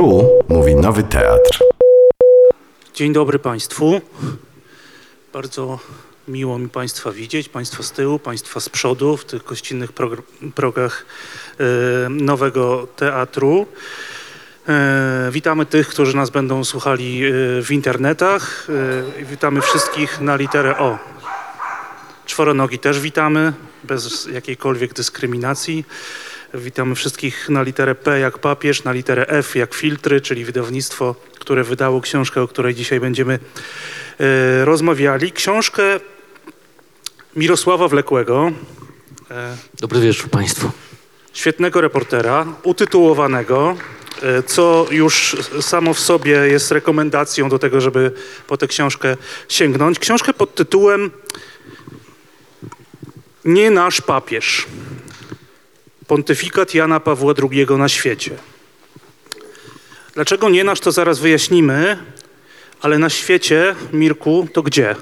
Tu mówi Nowy Teatr. Dzień dobry Państwu. Bardzo miło mi Państwa widzieć, Państwa z tyłu, Państwa z przodu w tych gościnnych progach e, Nowego Teatru. E, witamy tych, którzy nas będą słuchali e, w internetach. Witamy wszystkich na literę O. Czworonogi też witamy, bez jakiejkolwiek dyskryminacji. Witamy wszystkich na literę P jak papież, na literę F jak filtry, czyli wydawnictwo, które wydało książkę, o której dzisiaj będziemy e, rozmawiali. Książkę Mirosława Wlekłego, e, Dobry wieczór Państwu. świetnego reportera, utytułowanego, e, co już samo w sobie jest rekomendacją do tego, żeby po tę książkę sięgnąć. Książkę pod tytułem Nie nasz papież. Pontyfikat Jana Pawła II na świecie. Dlaczego nie nasz, to zaraz wyjaśnimy, ale na świecie, Mirku, to gdzie?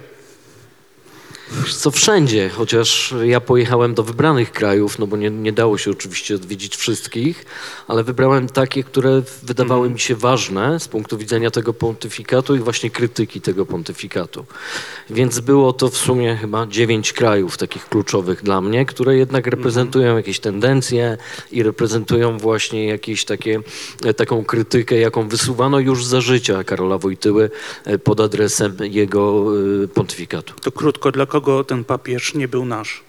Co wszędzie, chociaż ja pojechałem do wybranych krajów, no bo nie, nie dało się oczywiście odwiedzić wszystkich, ale wybrałem takie, które wydawały mi się ważne z punktu widzenia tego pontyfikatu i właśnie krytyki tego pontyfikatu. Więc było to w sumie chyba dziewięć krajów takich kluczowych dla mnie, które jednak reprezentują jakieś tendencje i reprezentują właśnie jakieś takie, e, taką krytykę, jaką wysuwano już za życia Karola Wojtyły e, pod adresem jego e, pontyfikatu. To krótko, dla kogo ten papież nie był nasz?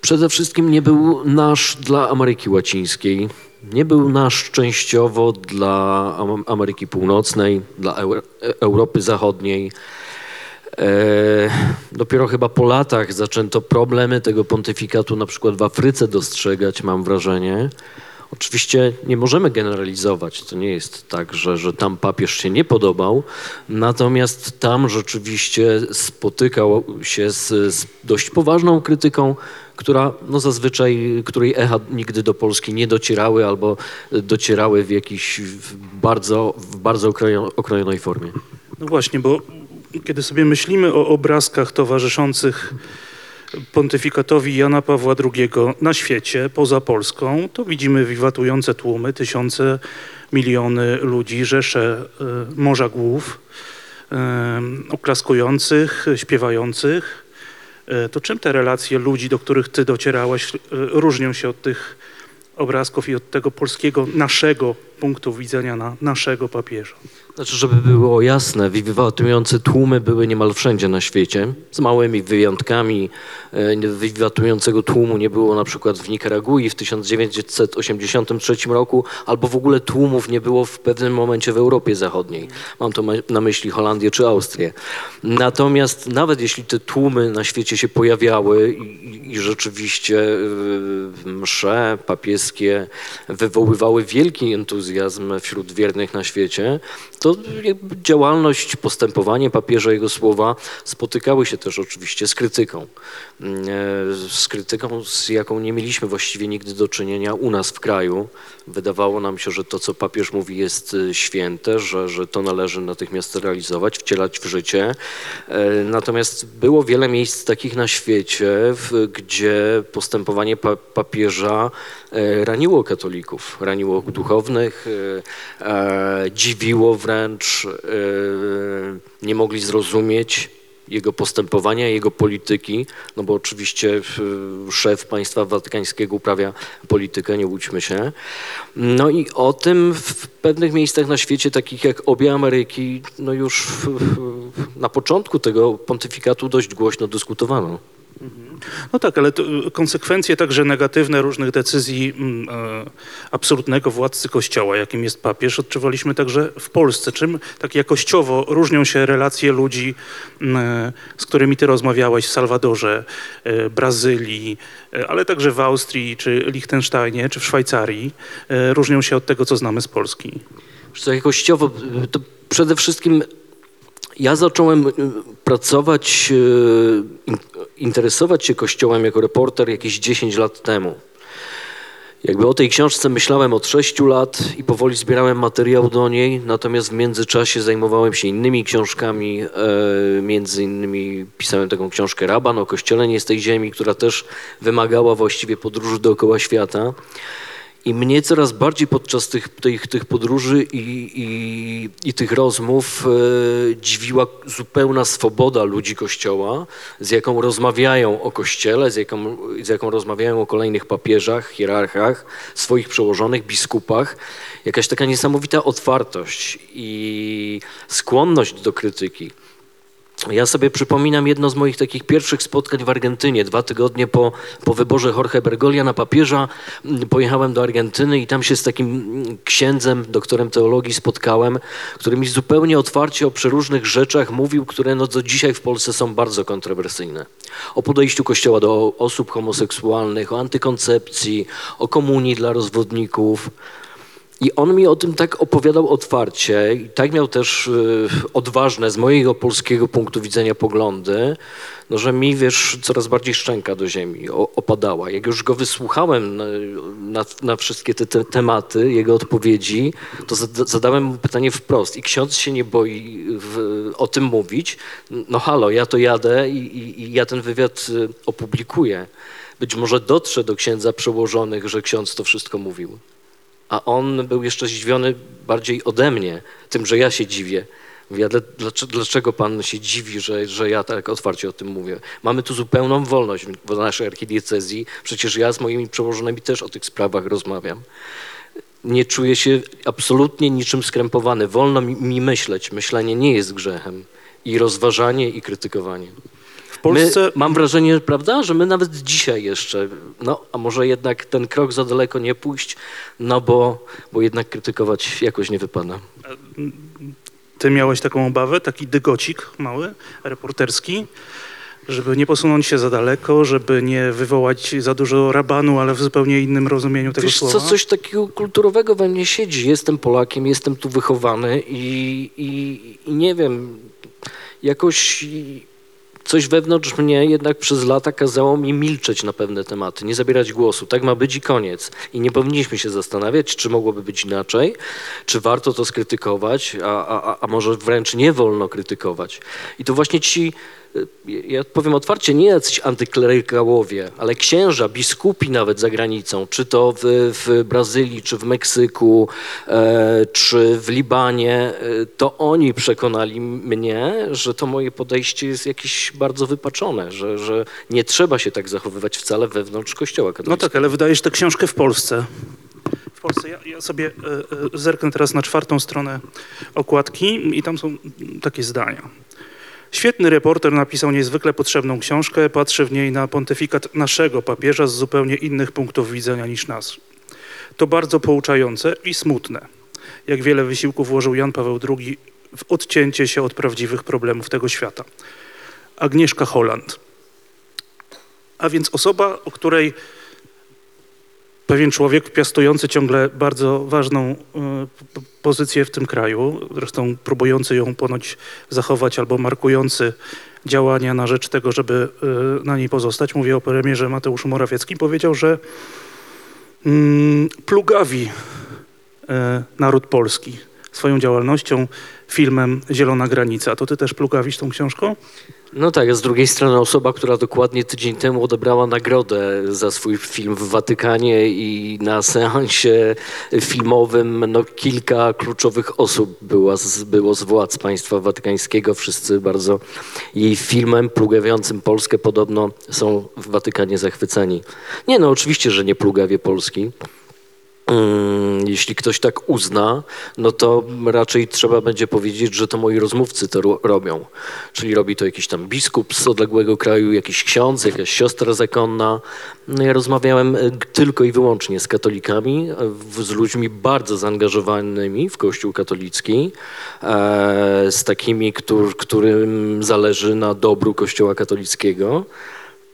Przede wszystkim nie był nasz dla Ameryki Łacińskiej, nie był nasz częściowo dla Am- Ameryki Północnej, dla Euro- Europy Zachodniej. E, dopiero chyba po latach zaczęto problemy tego pontyfikatu na przykład w Afryce dostrzegać, mam wrażenie. Oczywiście nie możemy generalizować. To nie jest tak, że, że tam papież się nie podobał, natomiast tam rzeczywiście spotykał się z, z dość poważną krytyką, która no zazwyczaj, której echa nigdy do Polski nie docierały albo docierały w jakiejś bardzo, w bardzo okrojo- okrojonej formie. No właśnie, bo kiedy sobie myślimy o obrazkach towarzyszących pontyfikatowi Jana Pawła II na świecie, poza Polską, to widzimy wiwatujące tłumy, tysiące, miliony ludzi, rzesze e, morza głów, e, oklaskujących, śpiewających. E, To czym te relacje ludzi, do których ty docierałeś, e, różnią się od tych obrazków i od tego polskiego, naszego punktu widzenia na naszego papieża? Znaczy, żeby było jasne, wiwatujące tłumy były niemal wszędzie na świecie, z małymi wyjątkami. E, Wiwatującego tłumu nie było na przykład w Nikaragui w 1983 roku, albo w ogóle tłumów nie było w pewnym momencie w Europie Zachodniej. Mam my- na myśli Holandię czy Austrię. Natomiast nawet jeśli te tłumy na świecie się pojawiały i, i rzeczywiście e, msze papieskie wywoływały wielki entuzjazm wśród wiernych na świecie, to działalność, postępowanie papieża, jego słowa spotykały się też oczywiście z krytyką. Mm, e, Z krytyką, z jaką nie mieliśmy właściwie nigdy do czynienia u nas w kraju. Wydawało nam się, że to, co papież mówi, jest e, święte, że, że to należy natychmiast realizować, wcielać w życie. E, Natomiast było wiele miejsc takich na świecie, gdzie postępowanie pa, papieża raniło katolików, raniło duchownych, e, e, dziwiło wręcz, e, nie mogli zrozumieć jego postępowania, jego polityki, no bo oczywiście e, szef państwa watykańskiego uprawia politykę, nie łudźmy się. No i o tym w pewnych miejscach na świecie, takich jak obie Ameryki, no już na początku tego pontyfikatu dość głośno dyskutowano. No tak, ale y, konsekwencje także negatywne różnych decyzji mm, e, absolutnego władcy Kościoła, jakim jest papież, odczuwaliśmy także w Polsce. Czym tak jakościowo różnią się relacje ludzi, mm, e, z którymi ty rozmawiałeś w Salwadorze, e, Brazylii, ale także w Austrii, czy Liechtensteinie, czy w Szwajcarii, różnią się od tego, co znamy z Polski? Jakościowo, to przede wszystkim ja zacząłem y, pracować, y, in- interesować się Kościołem jako reporter jakieś 10 lat temu. Jakby o tej książce myślałem od 6 lat i powoli zbierałem materiał do niej, natomiast w międzyczasie zajmowałem się innymi książkami, e, między innymi pisałem taką książkę Raban o Kościele nie z tej ziemi, która też wymagała właściwie podróży dookoła świata. I mnie coraz bardziej podczas tych, tych, tych podróży i, i, i tych rozmów e, dziwiła zupełna swoboda ludzi Kościoła, z jaką rozmawiają o Kościele, z jaką, z jaką rozmawiają o kolejnych papieżach, hierarchach, swoich przełożonych, biskupach. Jakaś taka niesamowita otwartość i skłonność do krytyki. Ja sobie przypominam jedno z moich takich pierwszych spotkań w Argentynie. Dwa tygodnie po, po wyborze Jorge Bergoglio na papieża mm, pojechałem do Argentyny i tam się z takim mm, księdzem, doktorem teologii spotkałem, który mi zupełnie otwarcie o przeróżnych rzeczach mówił, które no do dzisiaj w Polsce są bardzo kontrowersyjne. O podejściu Kościoła do osób homoseksualnych, o antykoncepcji, o komunii dla rozwodników. I on mi o tym tak opowiadał otwarcie i tak miał też y, odważne z mojego polskiego punktu widzenia poglądy, no, że mi, wiesz, coraz bardziej szczęka do ziemi opadała. Jak już go wysłuchałem na, na, na wszystkie te, te tematy, jego odpowiedzi, to zada, zadałem mu pytanie wprost. I ksiądz się nie boi w, o tym mówić. No halo, ja to jadę i, i, i ja ten wywiad y, opublikuję. Być może dotrze do księdza przełożonych, że ksiądz to wszystko mówił. A on był jeszcze zdziwiony bardziej ode mnie, tym, że ja się dziwię. Mówię, dlaczego, pan się dziwi, że, że ja tak otwarcie o tym mówię? Mamy tu zupełną wolność w naszej archidiecezji. Przecież ja z moimi przełożonymi też o tych sprawach rozmawiam. Nie czuję się absolutnie niczym skrępowany. Wolno mi myśleć. Myślenie nie jest grzechem. I rozważanie, i krytykowanie. Polsce My, mam wrażenie, prawda, że my nawet dzisiaj jeszcze, no a może jednak ten krok za daleko nie pójść, no bo, bo jednak krytykować jakoś nie wypada. ty miałeś taką obawę, taki dygocik mały, reporterski, żeby nie posunąć się za daleko, żeby nie wywołać za dużo rabanu, ale w zupełnie innym rozumieniu tego Wiesz słowa. co, coś takiego kulturowego we mnie siedzi. Jestem Polakiem, jestem tu wychowany i, i, i nie wiem, jakoś coś wewnątrz mnie jednak przez lata kazało mi milczeć na pewne tematy, nie zabierać głosu. Tak ma być i koniec. I nie powinniśmy się zastanawiać, czy mogłoby być inaczej, czy warto to skrytykować, a, a, a może wręcz nie wolno krytykować. I to właśnie ci, y, ja powiem otwarcie, nie jacyś antyklerykałowie, ale księża, biskupi nawet za granicą, czy to w, w Brazylii, czy w Meksyku, e, czy w Libanie, e, to oni przekonali mnie, że to moje podejście jest jakieś bardzo wypaczone, że, że nie trzeba się tak zachowywać wcale wewnątrz Kościoła No katolickiego. tak, ale wydajesz tę książkę w Polsce. W Polsce. Ja, ja sobie e, e, zerknę teraz na czwartą stronę okładki i tam są takie zdania. Świetny reporter napisał niezwykle potrzebną książkę, patrzy w niej na pontyfikat naszego papieża z zupełnie innych punktów widzenia niż nas. To bardzo pouczające i smutne. Jak wiele wysiłków włożył Jan Paweł II w odcięcie się od prawdziwych problemów tego świata. Agnieszka Holland. A więc osoba, o której pewien człowiek piastujący ciągle bardzo ważną p- pozycję w tym kraju, zresztą próbujący ją ponoć zachować albo markujący działania na rzecz tego, żeby y, na niej pozostać, mówię o premierze Mateuszu Morawieckim, powiedział, że mm, plugawi y, naród polski swoją działalnością, filmem Zielona Granica. To ty też plugawisz tą książką? No tak, a z drugiej strony osoba, która dokładnie tydzień temu odebrała nagrodę za swój film w Watykanie i na seansie filmowym no, kilka kluczowych osób była z, było z władz państwa watykańskiego. Wszyscy bardzo jej filmem plugawiającym Polskę podobno są w Watykanie zachwyceni. Nie no, oczywiście, że nie plugawie Polski. Mm, Jeśli ktoś tak uzna, no to raczej trzeba będzie powiedzieć, że to moi rozmówcy to ro- robią. Czyli robi to jakiś tam biskup z odległego kraju, jakiś ksiądz, jakaś siostra zakonna. No ja rozmawiałem e, tylko i wyłącznie z katolikami, z ludźmi bardzo zaangażowanymi w Kościół katolicki, e, z takimi, któr, którym zależy na dobru Kościoła katolickiego.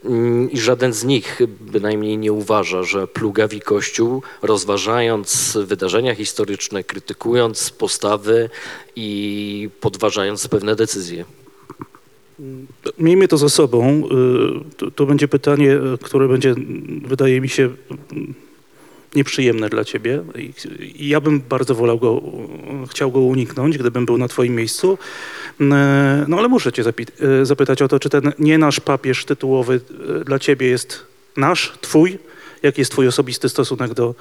Mm, I żaden z nich bynajmniej nie uważa, że plugawi Kościół, rozważając wydarzenia historyczne, krytykując postawy i podważając pewne decyzje. Miejmy to za sobą. Y, To, to będzie pytanie, y, które będzie, wydaje mi się, nieprzyjemne dla ciebie. I, i ja bym bardzo wolał go, chciał go uniknąć, gdybym był na twoim miejscu. No ale muszę cię y, zapytać o to, czy ten nie nasz papież tytułowy y, dla ciebie jest nasz, twój, Jaki jest twój osobisty stosunek do,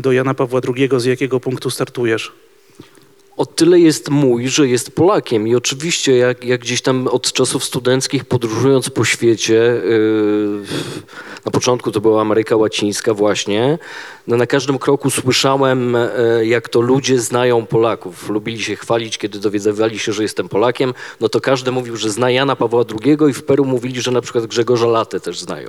do Jana Pawła II? Z jakiego punktu startujesz? O tyle jest mój, że jest Polakiem i oczywiście jak, jak gdzieś tam od czasów studenckich podróżując po świecie, yy, na początku to była Ameryka Łacińska właśnie, no na każdym kroku słyszałem, e, jak to ludzie znają Polaków. Lubili się chwalić, kiedy dowiadywali się, że jestem Polakiem, no to każdy mówił, że zna Jana Pawła II i w Peru mówili, że na przykład Grzegorza Latę też znają.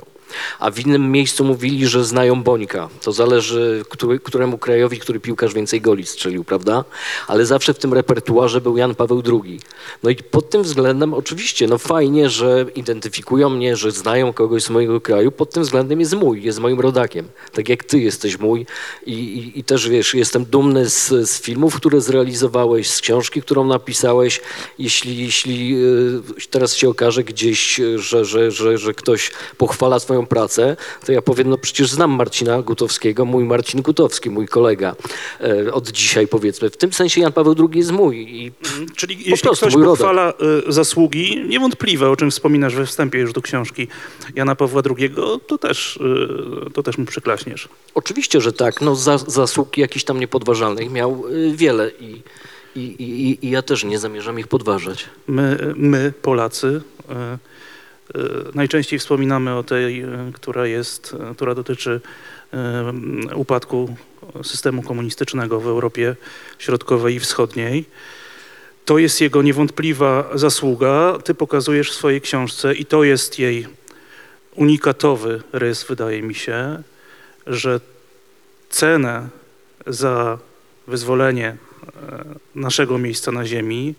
A w innym miejscu mówili, że znają Bońka. To zależy, któremu krajowi, który piłkarz więcej goli strzelił, prawda? Ale zawsze w tym repertuarze był Jan Paweł II. No i pod tym względem oczywiście, no fajnie, że identyfikują mnie, że znają kogoś z mojego kraju. Pod tym względem jest mój, jest moim rodakiem. Tak jak ty jesteś mój i, i, i też wiesz, jestem dumny z, z filmów, które zrealizowałeś, z książki, którą napisałeś. Jeśli, jeśli y, teraz się okaże gdzieś, że, że, że, że ktoś pochwala twoją pracę, to ja powiem, no przecież znam Marcina Gutowskiego, mój Marcin Gutowski, mój kolega e, od dzisiaj powiedzmy. W tym sensie Jan Paweł II jest mój i Czyli jeśli prostu ktoś mój pochwala y, zasługi, niewątpliwe, o czym wspominasz we wstępie już do książki Jana Pawła II, to też, y, to też mu przyklaśniesz. Oczywiście, że tak. No, za, zasług jakichś tam niepodważalnych miał y, wiele i, i, i, i ja też nie zamierzam ich podważać. My, my Polacy, y, najczęściej wspominamy o tej, która jest, która dotyczy upadku systemu komunistycznego w Europie Środkowej i Wschodniej. To jest jego niewątpliwa zasługa. Ty pokazujesz w swojej książce i to jest jej unikatowy rys, wydaje mi się, że cenę za wyzwolenie e, naszego miejsca na ziemi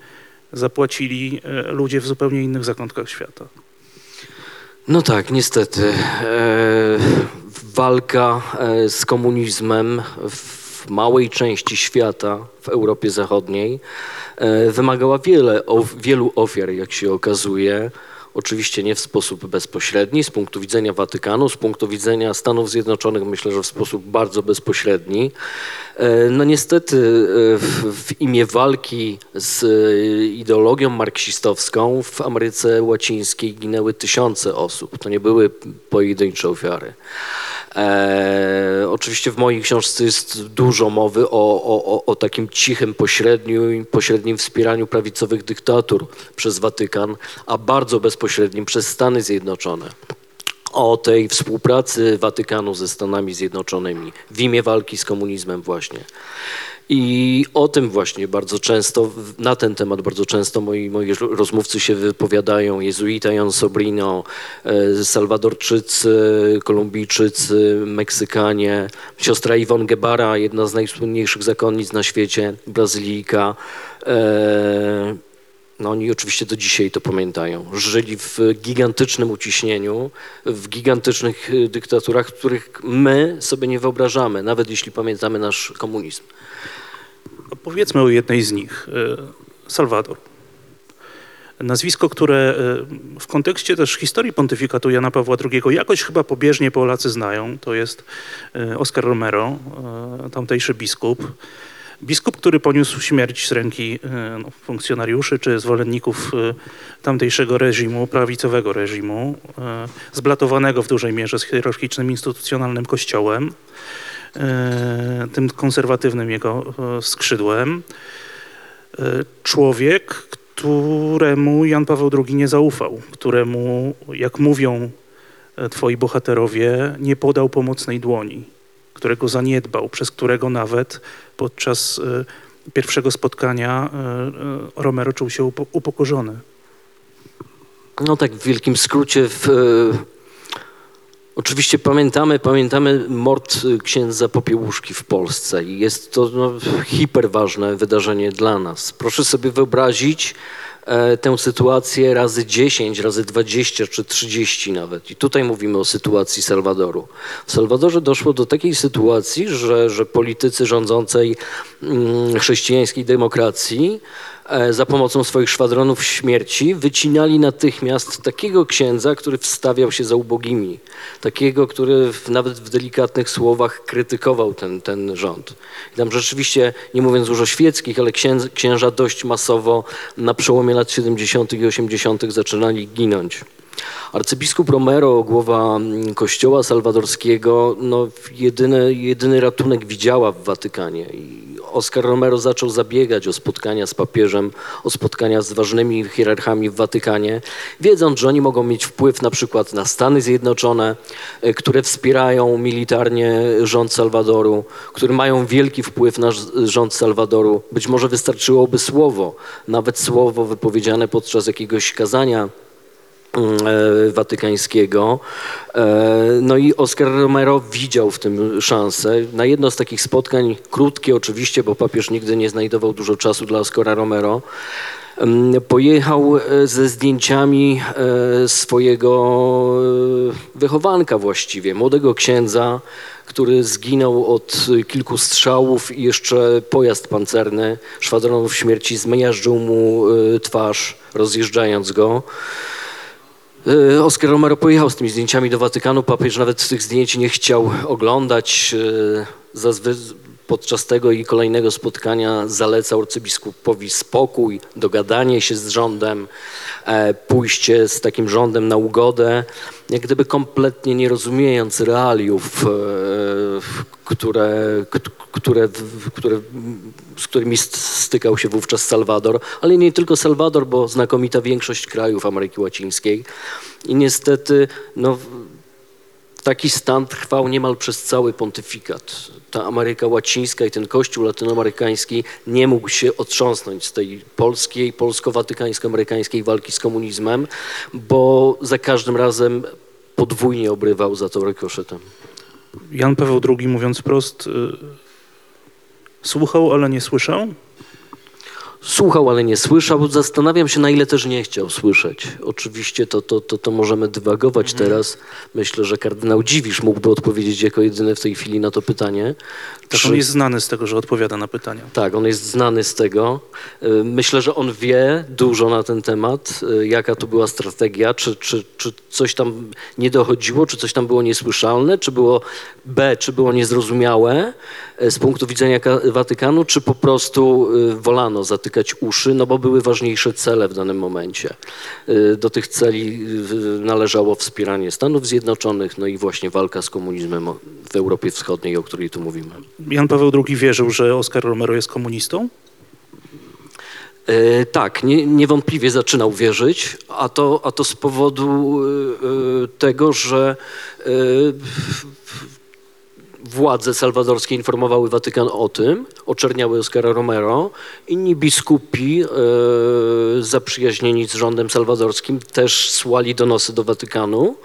zapłacili e, ludzie w zupełnie innych zakątkach świata. No tak, niestety. Walka e, z komunizmem w małej części świata, w Europie Zachodniej, e, wymagała wiele, wielu ofiar, jak się okazuje. Oczywiście nie w sposób bezpośredni, z punktu widzenia Watykanu, z punktu widzenia Stanów Zjednoczonych myślę, że w sposób bardzo bezpośredni. E, No niestety w, w imię walki z ideologią marksistowską w Ameryce Łacińskiej ginęły tysiące osób. To nie były pojedyncze ofiary. E, oczywiście w mojej książce jest dużo mowy o, o, o, takim cichym pośredniu, pośrednim wspieraniu prawicowych dyktatur przez Watykan, a bardzo bezpośrednim przez Stany Zjednoczone o tej współpracy Watykanu ze Stanami Zjednoczonymi w imię walki z komunizmem właśnie. I o tym właśnie bardzo często, na ten temat bardzo często moi, moi rozmówcy się wypowiadają. Jezuita Jan Sobrino, e, Salwadorczycy, Kolumbijczycy, Meksykanie, siostra Iwon Gebara, jedna z najsłynniejszych zakonnic na świecie, Brazylijka. E, no oni oczywiście do dzisiaj to pamiętają. Żyli w gigantycznym uciśnieniu, w gigantycznych y, dyktaturach, których my sobie nie wyobrażamy, nawet jeśli pamiętamy nasz komunizm. Powiedzmy o jednej z nich. e, Salwador. Nazwisko, które e, w kontekście też historii pontyfikatu Jana Pawła II jakoś chyba pobieżnie Polacy znają. To jest Oscar Romero, tamtejszy biskup. Biskup, który poniósł śmierć z ręki e, no, funkcjonariuszy czy zwolenników e, tamtejszego reżimu, prawicowego reżimu, e, zblatowanego w dużej mierze z hierarchicznym, instytucjonalnym kościołem, tym konserwatywnym jego skrzydłem. Człowiek, któremu Jan Paweł II nie zaufał, któremu, jak mówią twoi bohaterowie, nie podał pomocnej dłoni, którego zaniedbał, przez którego nawet podczas e, pierwszego spotkania e, e, Romero czuł się upo- upokorzony. No tak w wielkim skrócie, w, oczywiście pamiętamy, pamiętamy mord księdza Popiełuszki w Polsce i jest to no, hiperważne wydarzenie dla nas. Proszę sobie wyobrazić tę sytuację razy 10, razy 20 czy 30 nawet. I tutaj mówimy o sytuacji Salwadoru. W Salwadorze doszło do takiej sytuacji, że, że politycy rządzącej mm, chrześcijańskiej demokracji e, za pomocą swoich szwadronów śmierci wycinali natychmiast takiego księdza, który wstawiał się za ubogimi, takiego, który nawet w delikatnych słowach krytykował ten, ten rząd. I tam rzeczywiście, nie mówiąc dużo świeckich, ale księdz, księża dość masowo na przełomie lat 70. i 80. zaczynali ginąć. Arcybiskup Romero, głowa mm, kościoła salwadorskiego, no, jedyny, jedyny ratunek widziała w Watykanie. I Oskar Romero zaczął zabiegać o spotkania z papieżem, o spotkania z ważnymi hierarchami w Watykanie, wiedząc, że oni mogą mieć wpływ na przykład na Stany Zjednoczone, e, które wspierają militarnie rząd Salwadoru, które mają wielki wpływ na rząd Salwadoru. Być może wystarczyłoby słowo, nawet słowo wypowiedziane podczas jakiegoś kazania watykańskiego. E, No i Oscar Romero widział w tym szansę. Na jedno z takich spotkań, krótkie oczywiście, bo papież nigdy nie znajdował dużo czasu dla Oscara Romero, em, pojechał e, ze zdjęciami e, swojego e, wychowanka właściwie, młodego księdza, który zginął od kilku strzałów i jeszcze pojazd pancerny szwadronów śmierci zmiażdżył mu e, twarz, rozjeżdżając go. E, Oscar Romero pojechał z tymi zdjęciami do Watykanu. Papież nawet tych zdjęć nie chciał oglądać. E, podczas tego i kolejnego spotkania zalecał arcybiskupowi spokój, dogadanie się z rządem, e, pójście z takim rządem na ugodę, jak gdyby kompletnie nie rozumiejąc realiów, które, które, które, z którymi st- stykał się wówczas Salwador, ale nie tylko Salwador, bo znakomita większość krajów Ameryki Łacińskiej. I niestety no, taki stan trwał niemal przez cały pontyfikat. Ta Ameryka Łacińska i ten kościół latynoamerykański nie mógł się otrząsnąć z tej polskiej, polsko-watykańsko-amerykańskiej walki z komunizmem, bo za każdym razem podwójnie obrywał za to rykoszetem. Jan Paweł II, mówiąc wprost, y, słuchał, ale nie słyszał. Słuchał, ale nie słyszał. Zastanawiam się, na ile też nie chciał słyszeć. Oczywiście to, to, to, to możemy dywagować teraz. Myślę, że kardynał Dziwisz mógłby odpowiedzieć jako jedyny w tej chwili na to pytanie. Tak on jest znany z tego, że odpowiada na pytania. Tak, on jest znany z tego. Y, Myślę, że on wie dużo na ten temat, y, jaka to była strategia, czy, czy, czy coś tam nie dochodziło, czy coś tam było niesłyszalne, czy było B, czy było niezrozumiałe y, z punktu widzenia Ka- Watykanu, czy po prostu wolano zatykać uszy, no bo były ważniejsze cele w danym momencie. Y, Do tych celi y, należało wspieranie Stanów Zjednoczonych, no i właśnie walka z komunizmem w Europie Wschodniej, o której tu mówimy. Jan Paweł II wierzył, że Oscar Romero jest komunistą. E, Tak, nie, niewątpliwie zaczynał wierzyć, a to, a to z powodu e, tego, że władze salwadorskie informowały Watykan o tym, oczerniały Oscara Romero. Inni biskupi e, zaprzyjaźnieni z rządem salwadorskim też słali donosy do Watykanu.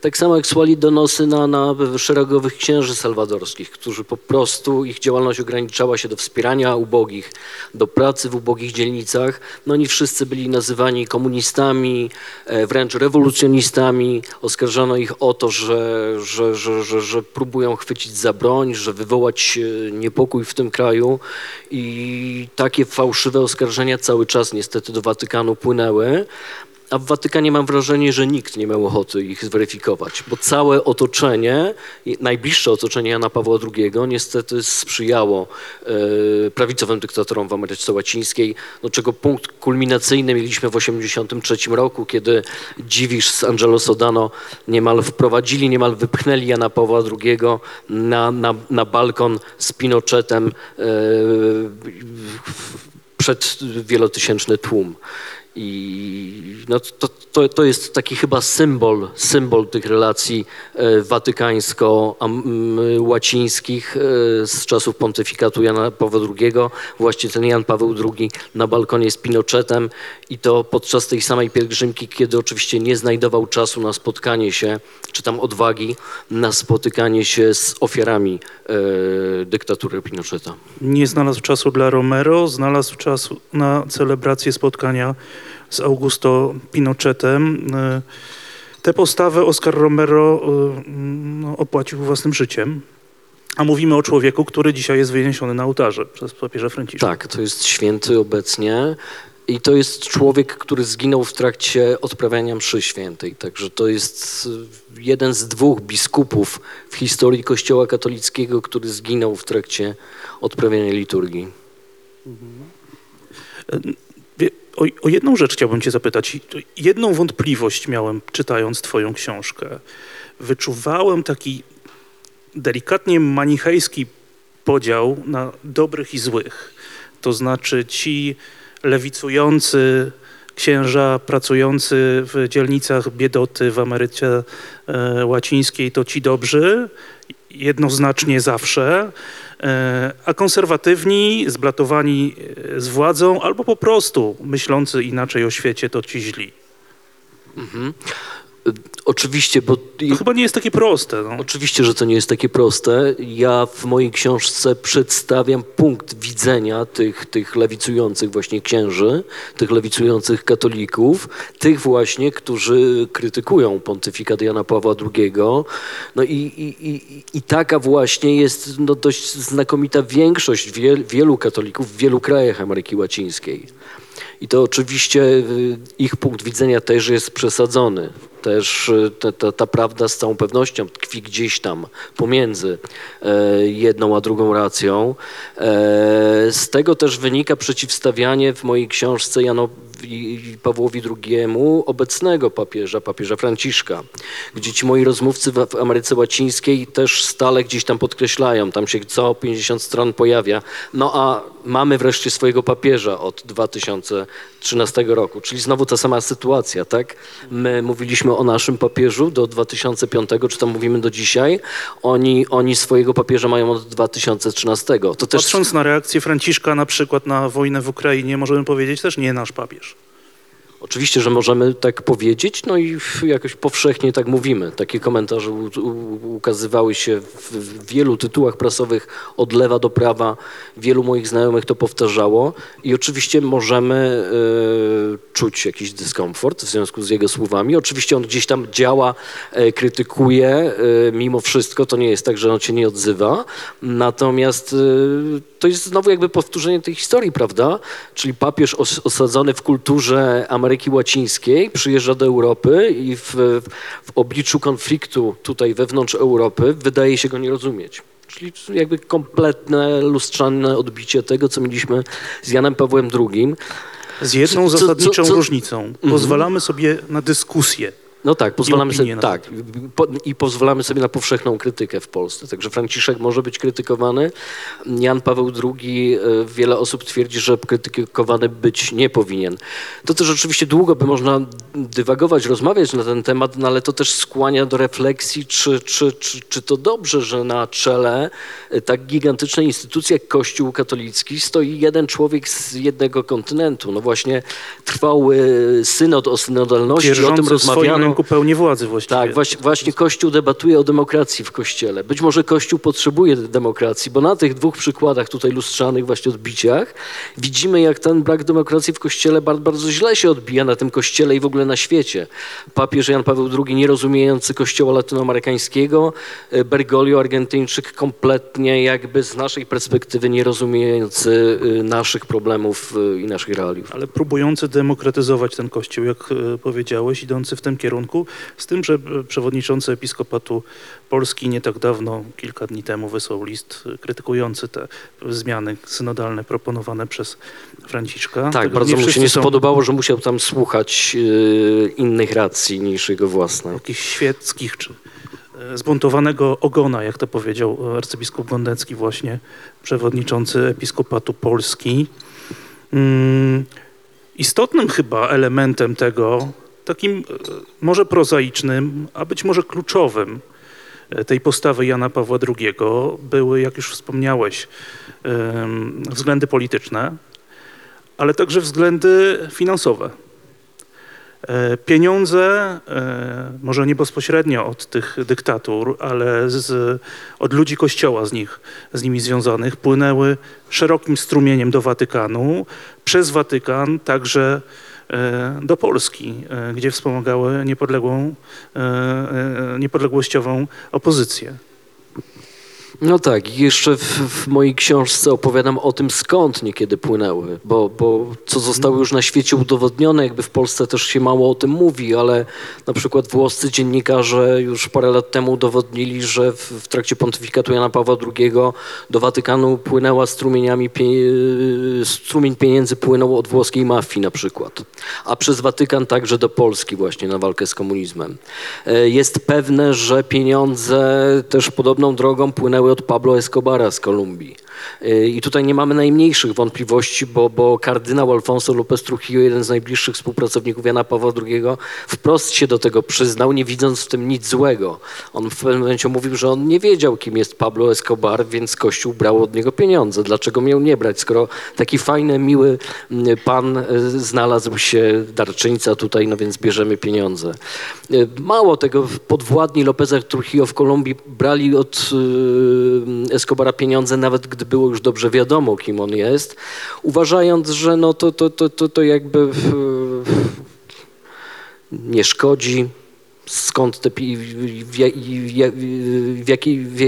Tak samo jak słali donosy na, na szeregowych księży salwadorskich, którzy po prostu, ich działalność ograniczała się do wspierania ubogich, do pracy w ubogich dzielnicach. No oni wszyscy byli nazywani komunistami, e, wręcz rewolucjonistami. Oskarżano ich o to, że, że, że, że, że próbują chwycić za broń, że wywołać e, niepokój w tym kraju i takie fałszywe oskarżenia cały czas niestety do Watykanu płynęły. A w Watykanie mam wrażenie, że nikt nie miał ochoty ich zweryfikować, bo całe otoczenie, najbliższe otoczenie Jana Pawła II niestety sprzyjało e, prawicowym dyktatorom w Ameryce Łacińskiej, no, czego punkt kulminacyjny mieliśmy w 1983 roku, kiedy Dziwisz z Angelo Sodano niemal wprowadzili, niemal wypchnęli Jana Pawła II na, na, na balkon z Pinochetem e, przed wielotysięczny tłum. I no to, to, to jest taki chyba symbol, symbol tych relacji e, watykańsko-łacińskich e, z czasów pontyfikatu Jana Pawła II. Właśnie ten Jan Paweł II na balkonie z Pinochetem i to podczas tej samej pielgrzymki, kiedy oczywiście nie znajdował czasu na spotkanie się, czy tam odwagi na spotykanie się z ofiarami e, dyktatury Pinocheta. Nie znalazł czasu dla Romero, znalazł czas na celebrację spotkania z Augusto Pinochetem. Y, Tę postawę Oscar Romero y, no, opłacił własnym życiem. A mówimy o człowieku, który dzisiaj jest wyniesiony na ołtarze przez papieża Franciszka. Tak, to jest święty obecnie i to jest człowiek, który zginął w trakcie odprawiania mszy świętej. Także to jest y, jeden z dwóch biskupów w historii Kościoła katolickiego, który zginął w trakcie odprawiania liturgii. Wie- O, o jedną rzecz chciałbym cię zapytać. Jedną wątpliwość miałem czytając twoją książkę. Wyczuwałem taki delikatnie manichejski podział na dobrych i złych. To znaczy ci lewicujący księża pracujący w dzielnicach biedoty w Ameryce e, Łacińskiej to ci dobrzy, jednoznacznie zawsze, e, a konserwatywni, zblatowani e, z władzą albo po prostu myślący inaczej o świecie to ci źli. Y, Oczywiście, bo To chyba nie jest takie proste. No. Oczywiście, że to nie jest takie proste. Ja w mojej książce przedstawiam punkt widzenia tych, tych lewicujących właśnie księży, tych lewicujących katolików, tych właśnie, którzy krytykują pontyfikat Jana Pawła II. No i, i, i, i taka właśnie jest no, dość znakomita większość wiel, wielu katolików w wielu krajach Ameryki Łacińskiej. I to oczywiście y, ich punkt widzenia też jest przesadzony. Też y, ta, ta, prawda z całą pewnością tkwi gdzieś tam pomiędzy e, jedną a drugą racją. E, z tego też wynika przeciwstawianie w mojej książce Janowi Pawłowi II obecnego papieża, papieża Franciszka, gdzie ci moi rozmówcy w Ameryce Łacińskiej też stale gdzieś tam podkreślają, tam się co 50 stron pojawia. No a mamy wreszcie swojego papieża od 2013 roku, czyli znowu ta sama sytuacja, tak? My mówiliśmy o naszym papieżu do 2005, czy tam mówimy do dzisiaj, oni, oni swojego papieża mają od 2013. To też Patrząc na reakcję Franciszka na przykład na wojnę w Ukrainie, możemy powiedzieć też nie nasz papież. Oczywiście, że możemy tak powiedzieć, no i jakoś powszechnie tak mówimy. Takie komentarze u, u, ukazywały się w, w wielu tytułach prasowych od lewa do prawa. Wielu moich znajomych to powtarzało i oczywiście możemy e, czuć jakiś dyskomfort w związku z jego słowami. Oczywiście on gdzieś tam działa, e, krytykuje, e, mimo wszystko to nie jest tak, że on się nie odzywa. Natomiast to jest znowu jakby powtórzenie tej historii, prawda? Czyli papież os osadzony w kulturze Ameryki Łacińskiej przyjeżdża do Europy i w, w obliczu konfliktu tutaj wewnątrz Europy wydaje się go nie rozumieć. Czyli jakby kompletne lustrzane odbicie tego, co mieliśmy z Janem Pawłem II. Z jedną Co- co- zasadniczą co- różnicą. Pozwalamy sobie na dyskusję. No tak, pozwalamy sobie, tak, po, i pozwalamy sobie na powszechną krytykę w Polsce. Także Franciszek może być krytykowany. Jan Paweł II, e, wiele osób twierdzi, że krytykowany być nie powinien. To też oczywiście długo by można dywagować, rozmawiać na ten temat, no ale to też skłania do refleksji, czy, czy, czy, czy to dobrze, że na czele e, tak gigantycznej instytucji jak Kościół katolicki stoi jeden człowiek z jednego kontynentu. No właśnie trwał e, synod o synodalności, o tym rozmawiano. Ręku pełnię władzy właściwie. Tak, właśnie, właśnie Kościół debatuje o demokracji w Kościele. Być może Kościół potrzebuje demokracji, bo na tych dwóch przykładach tutaj lustrzanych właśnie odbiciach widzimy, jak ten brak demokracji w Kościele bardzo, bardzo źle się odbija na tym Kościele i w ogóle na świecie. Papież Jan Paweł II nierozumiejący Kościoła latynoamerykańskiego, e, Bergoglio, Argentyńczyk kompletnie jakby z naszej perspektywy nierozumiejący e, naszych problemów e, i naszych realiów. ale próbujący demokratyzować ten kościół, jak powiedziałeś, idący w tym kierunku, z tym, że przewodniczący Episkopatu Polski nie tak dawno, kilka dni temu wysłał list krytykujący te zmiany synodalne proponowane przez Franciszka. Tak, Tego bardzo mu się nie są spodobało, że musiał tam słuchać e, innych racji niż jego własne. Jakichś świeckich czy e, zbuntowanego ogona, jak to powiedział arcybiskup Gondecki właśnie, przewodniczący Episkopatu Polski. Mm, Istotnym chyba elementem tego, takim e, może prozaicznym, a być może kluczowym e, tej postawy Jana Pawła II były, jak już wspomniałeś, względy polityczne, ale także względy finansowe. E, Pieniądze, może nie bezpośrednio od tych dyktatur, ale z, od ludzi kościoła z nich, z nimi związanych, płynęły szerokim strumieniem do Watykanu, przez Watykan także do Polski, e, gdzie wspomagały niepodległą, e, e, niepodległościową opozycję. No tak, jeszcze w, w mojej książce opowiadam o tym, skąd niekiedy płynęły, bo, bo co zostało już na świecie udowodnione, jakby w Polsce też się mało o tym mówi, ale na przykład włoscy dziennikarze już parę lat temu udowodnili, że w, w trakcie pontyfikatu Jana Pawła II do Watykanu płynęła strumieniami, pie, strumień pieniędzy płynął od włoskiej mafii na przykład, a przez Watykan także do Polski właśnie na walkę z komunizmem. E, Jest pewne, że pieniądze też podobną drogą płynęły od Pablo Escobara z Kolumbii. I tutaj nie mamy najmniejszych wątpliwości, bo, bo kardynał Alfonso López Trujillo, jeden z najbliższych współpracowników Jana Pawła II, wprost się do tego przyznał, nie widząc w tym nic złego. On w pewnym momencie mówił, że on nie wiedział, kim jest Pablo Escobar, więc Kościół brał od niego pieniądze. Dlaczego miał nie brać, skoro taki fajny, miły pan e, znalazł się, darczyńca tutaj, no więc bierzemy pieniądze. E, Mało tego, podwładni Lopeza Trujillo w Kolumbii brali od e, Escobara pieniądze, nawet gdy było już dobrze wiadomo, kim on jest, uważając, że no to, to, to, to, to jakby nie szkodzi. Skąd te,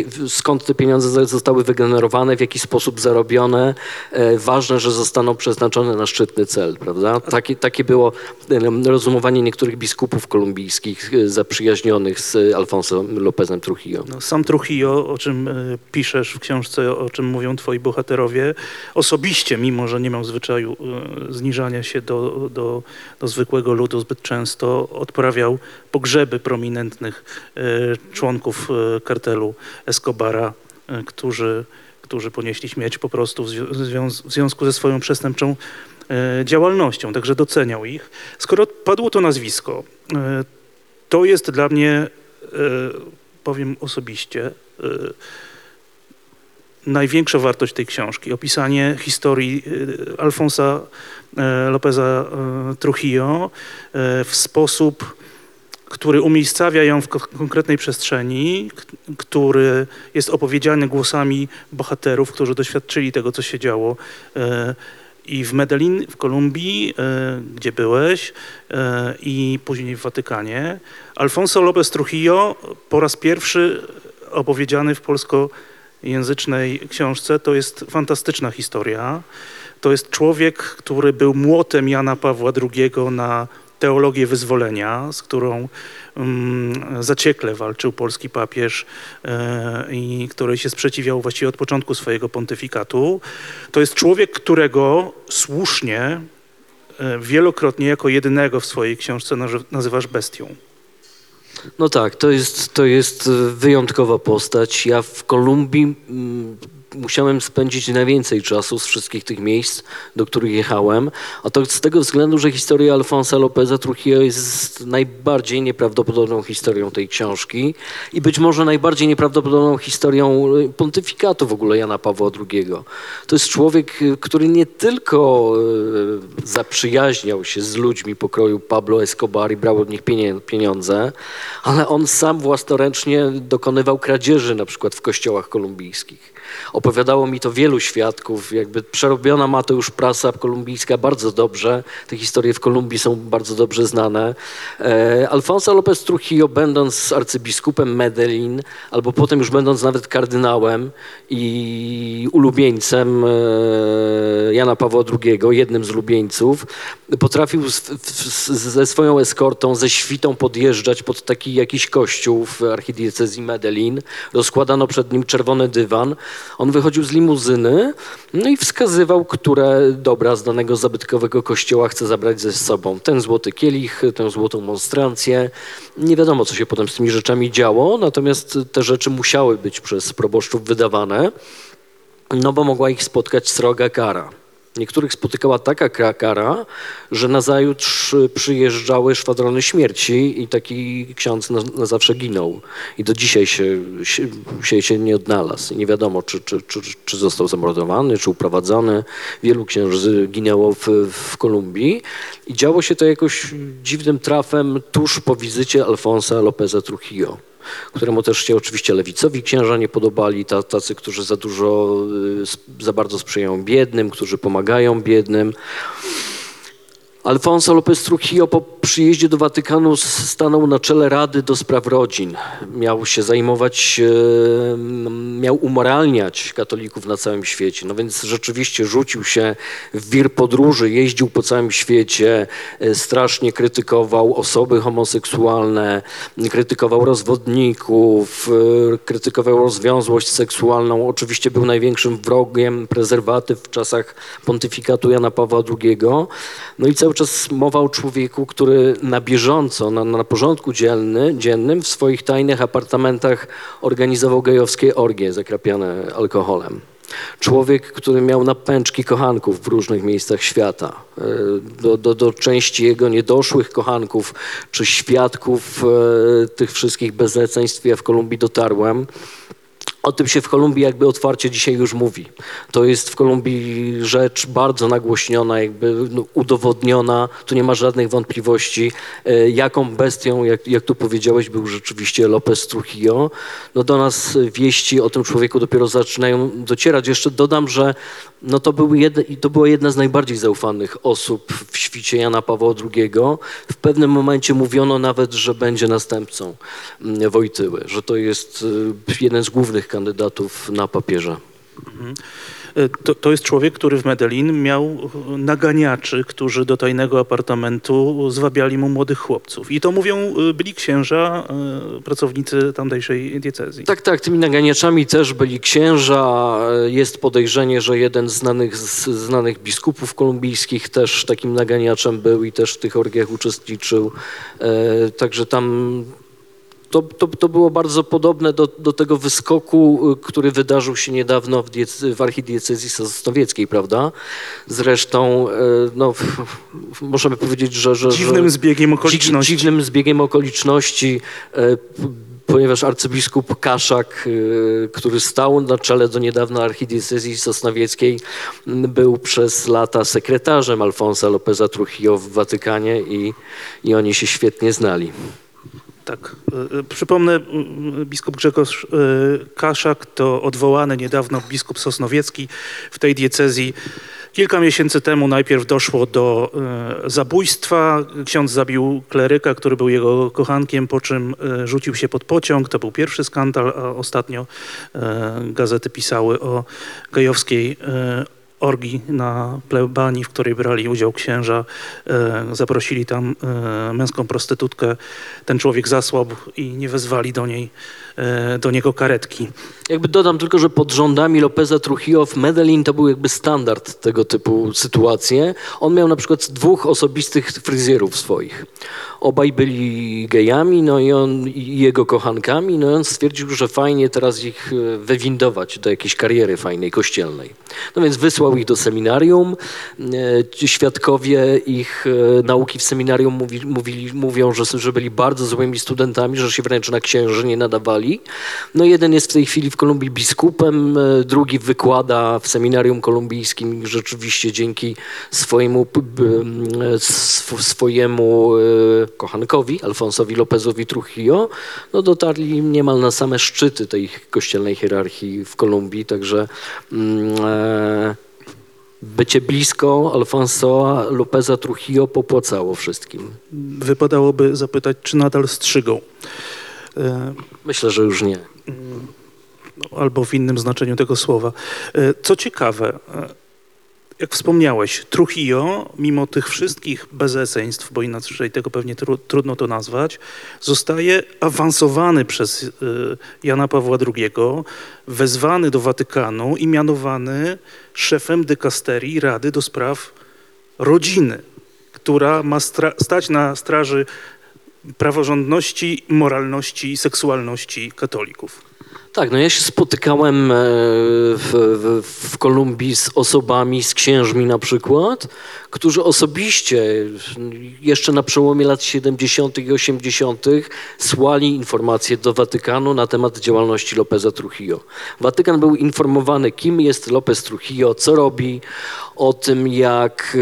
w, skąd te pieniądze zostały wygenerowane, w jaki sposób zarobione. E, ważne, że zostaną przeznaczone na szczytny cel, prawda? Takie, takie było rozumowanie niektórych biskupów kolumbijskich e, zaprzyjaźnionych z Alfonso Lopezem Trujillo. No, sam Trujillo, o czym y, piszesz w książce, o czym mówią twoi bohaterowie, osobiście, mimo że nie miał zwyczaju zniżania się do, do, do zwykłego ludu zbyt często, odprawiał pogrzeby prominentnych y, członków y, kartelu Escobara, y, którzy, którzy ponieśli śmierć po prostu w, w związ- w związku ze swoją przestępczą działalnością, także doceniał ich. Skoro padło to nazwisko, to jest dla mnie, e, powiem osobiście, e, największa wartość tej książki. Opisanie historii e, Alfonsa e, Lopeza e, Trujillo e, w sposób, który umiejscawia ją w ko- konkretnej przestrzeni, który jest opowiedziany głosami bohaterów, którzy doświadczyli tego, co się działo. e, I w Medellin, w Kolumbii, e, gdzie byłeś, e, i później w Watykanie, Alfonso López Trujillo po raz pierwszy opowiedziany w polskojęzycznej książce. To jest fantastyczna historia. To jest człowiek, który był młotem Jana Pawła II na teologię wyzwolenia, z którą mm, zaciekle walczył polski papież e, i której się sprzeciwiał właściwie od początku swojego pontyfikatu. To jest człowiek, którego słusznie e, wielokrotnie jako jedynego w swojej książce nazy- nazywasz bestią. No tak, to jest, to jest e, wyjątkowa postać. Ja w Kolumbii mm, musiałem spędzić najwięcej czasu z wszystkich tych miejsc, do których jechałem, a to z tego względu, że historia Alfonsa Lopeza Trujillo jest najbardziej nieprawdopodobną historią tej książki i być może najbardziej nieprawdopodobną historią e, pontyfikatu w ogóle Jana Pawła II. To jest człowiek, e, który nie tylko e, zaprzyjaźniał się z ludźmi pokroju Pablo Escobar i brał od nich pieniądze, ale on sam własnoręcznie dokonywał kradzieży na przykład w kościołach kolumbijskich. Opowiadało mi to wielu świadków, jakby przerobiona ma to już prasa kolumbijska bardzo dobrze. Te historie w Kolumbii są bardzo dobrze znane. E, Alfonso López Trujillo, będąc arcybiskupem Medellin, albo potem już będąc nawet kardynałem i ulubieńcem e, Jana Pawła II, jednym z lubieńców, potrafił ze swoją eskortą, ze świtą podjeżdżać pod taki jakiś kościół w archidiecezji Medellin. Rozkładano przed nim czerwony dywan. On wychodził z limuzyny no i wskazywał, które dobra z danego zabytkowego kościoła chce zabrać ze sobą. Ten złoty kielich, tę złotą monstrancję. Nie wiadomo, co się potem z tymi rzeczami działo, natomiast te rzeczy musiały być przez proboszczów wydawane, no bo mogła ich spotkać sroga kara. Niektórych spotykała taka kara, że nazajutrz przyjeżdżały szwadrony śmierci i taki ksiądz na, na zawsze ginął. I do dzisiaj się, się, się, się nie odnalazł. I nie wiadomo, czy, czy, czy, czy został zamordowany, czy uprowadzony. Wielu księży ginęło w, w Kolumbii. I działo się to jakoś dziwnym trafem tuż po wizycie Alfonsa Lopeza Trujillo któremu też się oczywiście lewicowi księża nie podobali, ta- tacy, którzy za dużo, y, za bardzo sprzyjają biednym, którzy pomagają biednym. Alfonso López Trujillo po przyjeździe do Watykanu stanął na czele Rady do Spraw Rodzin. Miał się zajmować, miał umoralniać katolików na całym świecie. No więc rzeczywiście rzucił się w wir podróży, jeździł po całym świecie, e, strasznie krytykował osoby homoseksualne, krytykował rozwodników, e, krytykował rozwiązłość seksualną. Oczywiście był największym wrogiem prezerwatyw w czasach pontyfikatu Jana Pawła II. No i cały czas mowa o człowieku, który na bieżąco, na, na porządku dzielny, dziennym w swoich tajnych apartamentach organizował gejowskie orgie zakrapiane alkoholem. Człowiek, który miał napęczki kochanków w różnych miejscach świata. E, Do, do, do części jego niedoszłych kochanków czy świadków e, tych wszystkich bezleceństw ja w Kolumbii dotarłem. O tym się w Kolumbii jakby otwarcie dzisiaj już mówi. To jest w Kolumbii rzecz bardzo nagłośniona, jakby no, udowodniona. Tu nie ma żadnych wątpliwości, e, jaką bestią, jak, jak tu powiedziałeś, był rzeczywiście López Trujillo. No do nas wieści o tym człowieku dopiero zaczynają docierać. Jeszcze dodam, że no to, był jed, to była jedna z najbardziej zaufanych osób w świcie Jana Pawła II. W pewnym momencie mówiono nawet, że będzie następcą mm, Wojtyły, że to jest y, jeden z głównych kandydatów na papieża. E, To, to jest człowiek, który w Medellin miał e, naganiaczy, którzy do tajnego apartamentu zwabiali mu młodych chłopców. I to mówią e, byli księża, e, pracownicy tamtejszej diecezji. Tak, tak, tymi naganiaczami też byli księża. Jest podejrzenie, że jeden z znanych, z znanych biskupów kolumbijskich też takim naganiaczem był i też w tych orgiach uczestniczył. E, także tam to, to, to było bardzo podobne do, do tego wyskoku, y, który wydarzył się niedawno w, diece, w archidiecezji sosnowieckiej, prawda? Zresztą, e, no, możemy powiedzieć, że... że Dziwnym zbiegiem okoliczności. Dzi, dziwnym zbiegiem okoliczności, p- ponieważ arcybiskup Kaszak, który stał na czele do niedawna archidiecezji sosnowieckiej, był przez lata sekretarzem Alfonsa Lopeza Trujillo w Watykanie i, i oni się świetnie znali. Tak. E, e, Przypomnę, biskup Grzegorz e, Kaszak to odwołany niedawno biskup Sosnowiecki w tej diecezji. Kilka miesięcy temu najpierw doszło do zabójstwa. Ksiądz zabił kleryka, który był jego kochankiem, po czym rzucił się pod pociąg. To był pierwszy skandal, a ostatnio gazety pisały o gejowskiej orgii na plebanii, w której brali udział księża. E, zaprosili tam e, męską prostytutkę. Ten człowiek zasłabł i nie wezwali do niej, do niego karetki. Jakby dodam tylko, że pod rządami Lopeza Trujillo w Medellin to był jakby standard tego typu sytuacje. On miał na przykład dwóch osobistych fryzjerów swoich. Obaj byli gejami, no i on i jego kochankami, no i on stwierdził, że fajnie teraz ich e, wywindować do jakiejś kariery fajnej, kościelnej. No więc wysłał ich do seminarium. E, świadkowie ich e, nauki w seminarium mówi, mówili, mówią, że, że byli bardzo złymi studentami, że się wręcz na księży nie nadawali. No jeden jest w tej chwili w Kolumbii biskupem, e, drugi wykłada w seminarium kolumbijskim rzeczywiście dzięki swojemu, sw- swojemu e, kochankowi, Alfonsowi Lopezowi Trujillo, no dotarli niemal na same szczyty tej kościelnej hierarchii w Kolumbii, także e, bycie blisko Alfonsoa Lopeza Trujillo popłacało wszystkim. Wypadałoby zapytać, czy nadal strzygą. E, Myślę, że już nie. albo w innym znaczeniu tego słowa. E, Co ciekawe, e, jak wspomniałeś, Trujillo, mimo tych wszystkich bezeceństw, bo inaczej tego pewnie tru, trudno to nazwać, zostaje awansowany przez Jana Pawła II, wezwany do Watykanu i mianowany szefem dykasterii Rady do Spraw Rodziny, która ma stać na straży praworządności, moralności i seksualności katolików. Tak, no ja się spotykałem e, w, w, w Kolumbii z osobami, z księżmi na przykład, którzy osobiście jeszcze na przełomie lat 70. i 80. słali informacje do Watykanu na temat działalności Lopeza Trujillo. Watykan był informowany, kim jest Lopez Trujillo, co robi, o tym jak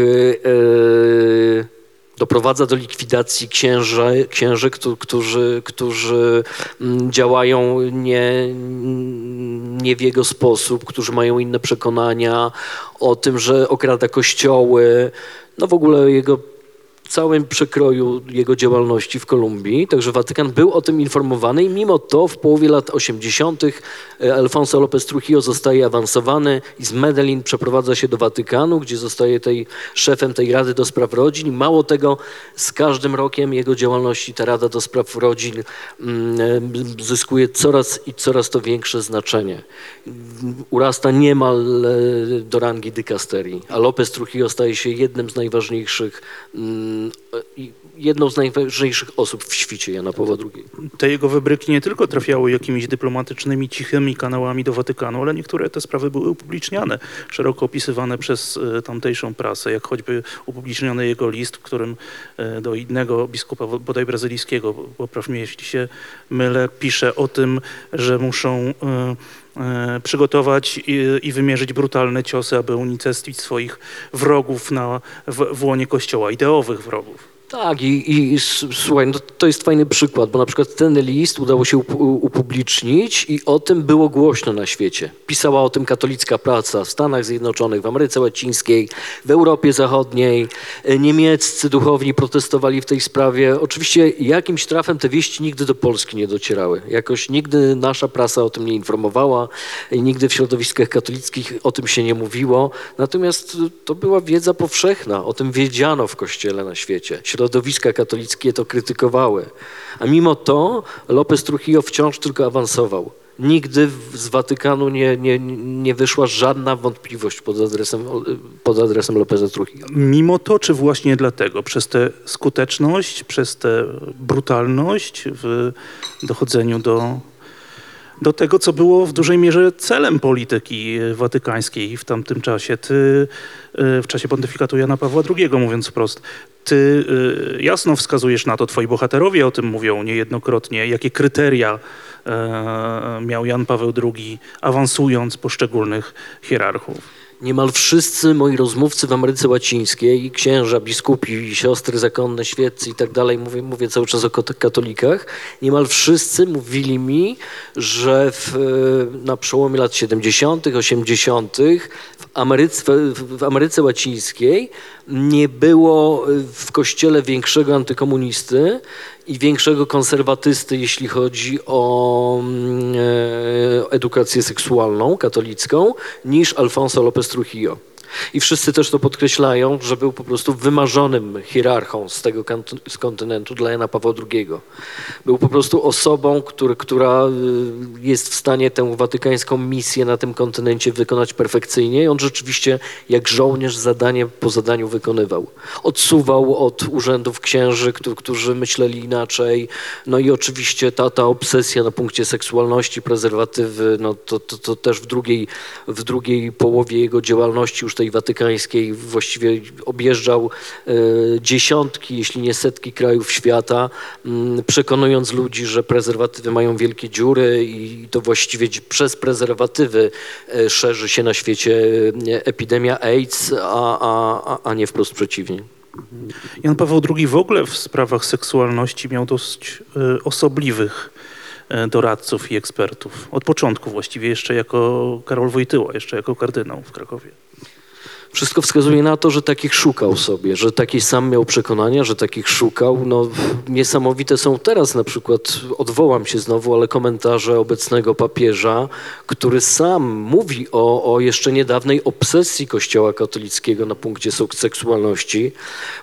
e, doprowadza do likwidacji księży, księży któ- którzy, którzy mm, działają nie, nie w jego sposób, którzy mają inne przekonania, o tym, że okrada kościoły. No w ogóle jego całym przekroju jego działalności w Kolumbii, także Watykan był o tym informowany i mimo to w połowie lat 80. e, Alfonso López Trujillo zostaje awansowany i z Medellin przeprowadza się do Watykanu, gdzie zostaje tej, szefem tej Rady do Spraw Rodzin. I mało tego, z każdym rokiem jego działalności ta Rada do Spraw Rodzin mm, e, zyskuje coraz i coraz to większe znaczenie. Urasta niemal e, do rangi dykasterii, a López Trujillo staje się jednym z najważniejszych, mm, jedną z najważniejszych osób w świcie Jana Pawła II. Te jego wybryki nie tylko trafiały jakimiś dyplomatycznymi, cichymi kanałami do Watykanu, ale niektóre te sprawy były upubliczniane, szeroko opisywane przez e, tamtejszą prasę, jak choćby upubliczniony jego list, w którym e, do innego biskupa, bodaj brazylijskiego, popraw mnie jeśli się mylę, pisze o tym, że muszą przygotować i, i wymierzyć brutalne ciosy, aby unicestwić swoich wrogów na, w, w łonie Kościoła, ideowych wrogów. Tak, i, i słuchaj, no to jest fajny przykład, bo na przykład ten list udało się upublicznić i o tym było głośno na świecie. Pisała o tym katolicka praca w Stanach Zjednoczonych, w Ameryce Łacińskiej, w Europie Zachodniej. E, Niemieccy duchowni protestowali w tej sprawie. Oczywiście jakimś trafem te wieści nigdy do Polski nie docierały. Jakoś nigdy nasza prasa o tym nie informowała, nigdy w środowiskach katolickich o tym się nie mówiło. Natomiast to była wiedza powszechna, o tym wiedziano w kościele na świecie. Środowiska katolickie to krytykowały. A mimo to López Trujillo wciąż tylko awansował. Nigdy z Watykanu nie, nie, nie wyszła żadna wątpliwość pod adresem, pod adresem Lopeza Trujillo. Mimo to, czy właśnie dlatego, przez tę skuteczność, przez tę brutalność w dochodzeniu do, do tego, co było w dużej mierze celem polityki watykańskiej w tamtym czasie, ty y, w czasie pontyfikatu Jana Pawła II, mówiąc wprost, ty y, jasno wskazujesz na to, twoi bohaterowie o tym mówią niejednokrotnie, jakie kryteria e, miał Jan Paweł II, awansując poszczególnych hierarchów. Niemal wszyscy moi rozmówcy w Ameryce Łacińskiej, księża, biskupi, siostry zakonne, świeccy i tak dalej, mówię, mówię cały czas o katolikach, niemal wszyscy mówili mi, że w, na przełomie lat 70., 80. w Ameryce, w, Ameryce Łacińskiej nie było w kościele większego antykomunisty i większego konserwatysty, jeśli chodzi o mm, e, edukację seksualną katolicką, niż Alfonso López Trujillo. I wszyscy też to podkreślają, że był po prostu wymarzonym hierarchą z tego z kontynentu dla Jana Pawła II. Był po prostu osobą, który, która y, jest w stanie tę watykańską misję na tym kontynencie wykonać perfekcyjnie i on rzeczywiście jak żołnierz zadanie po zadaniu wykonywał. Odsuwał od urzędów księży, którzy myśleli inaczej. No i oczywiście ta, ta obsesja na punkcie seksualności, prezerwatywy, no to, to, to też w drugiej, w drugiej połowie jego działalności już tej watykańskiej właściwie objeżdżał e, dziesiątki, jeśli nie setki krajów świata, mm, przekonując ludzi, że prezerwatywy mają wielkie dziury i to właściwie przez prezerwatywy e, szerzy się na świecie e, epidemia AIDS, a, a, a- nie wprost przeciwnie. Jan Paweł II w ogóle w sprawach seksualności miał dość osobliwych doradców i ekspertów. Od początku właściwie, jeszcze jako Karol Wojtyła, jeszcze jako kardynał w Krakowie. Wszystko wskazuje na to, że takich szukał sobie, że taki sam miał przekonania, że takich szukał. No, niesamowite są teraz na przykład, odwołam się znowu, ale komentarze obecnego papieża, który sam mówi o, o jeszcze niedawnej obsesji Kościoła katolickiego na punkcie sek- seksualności.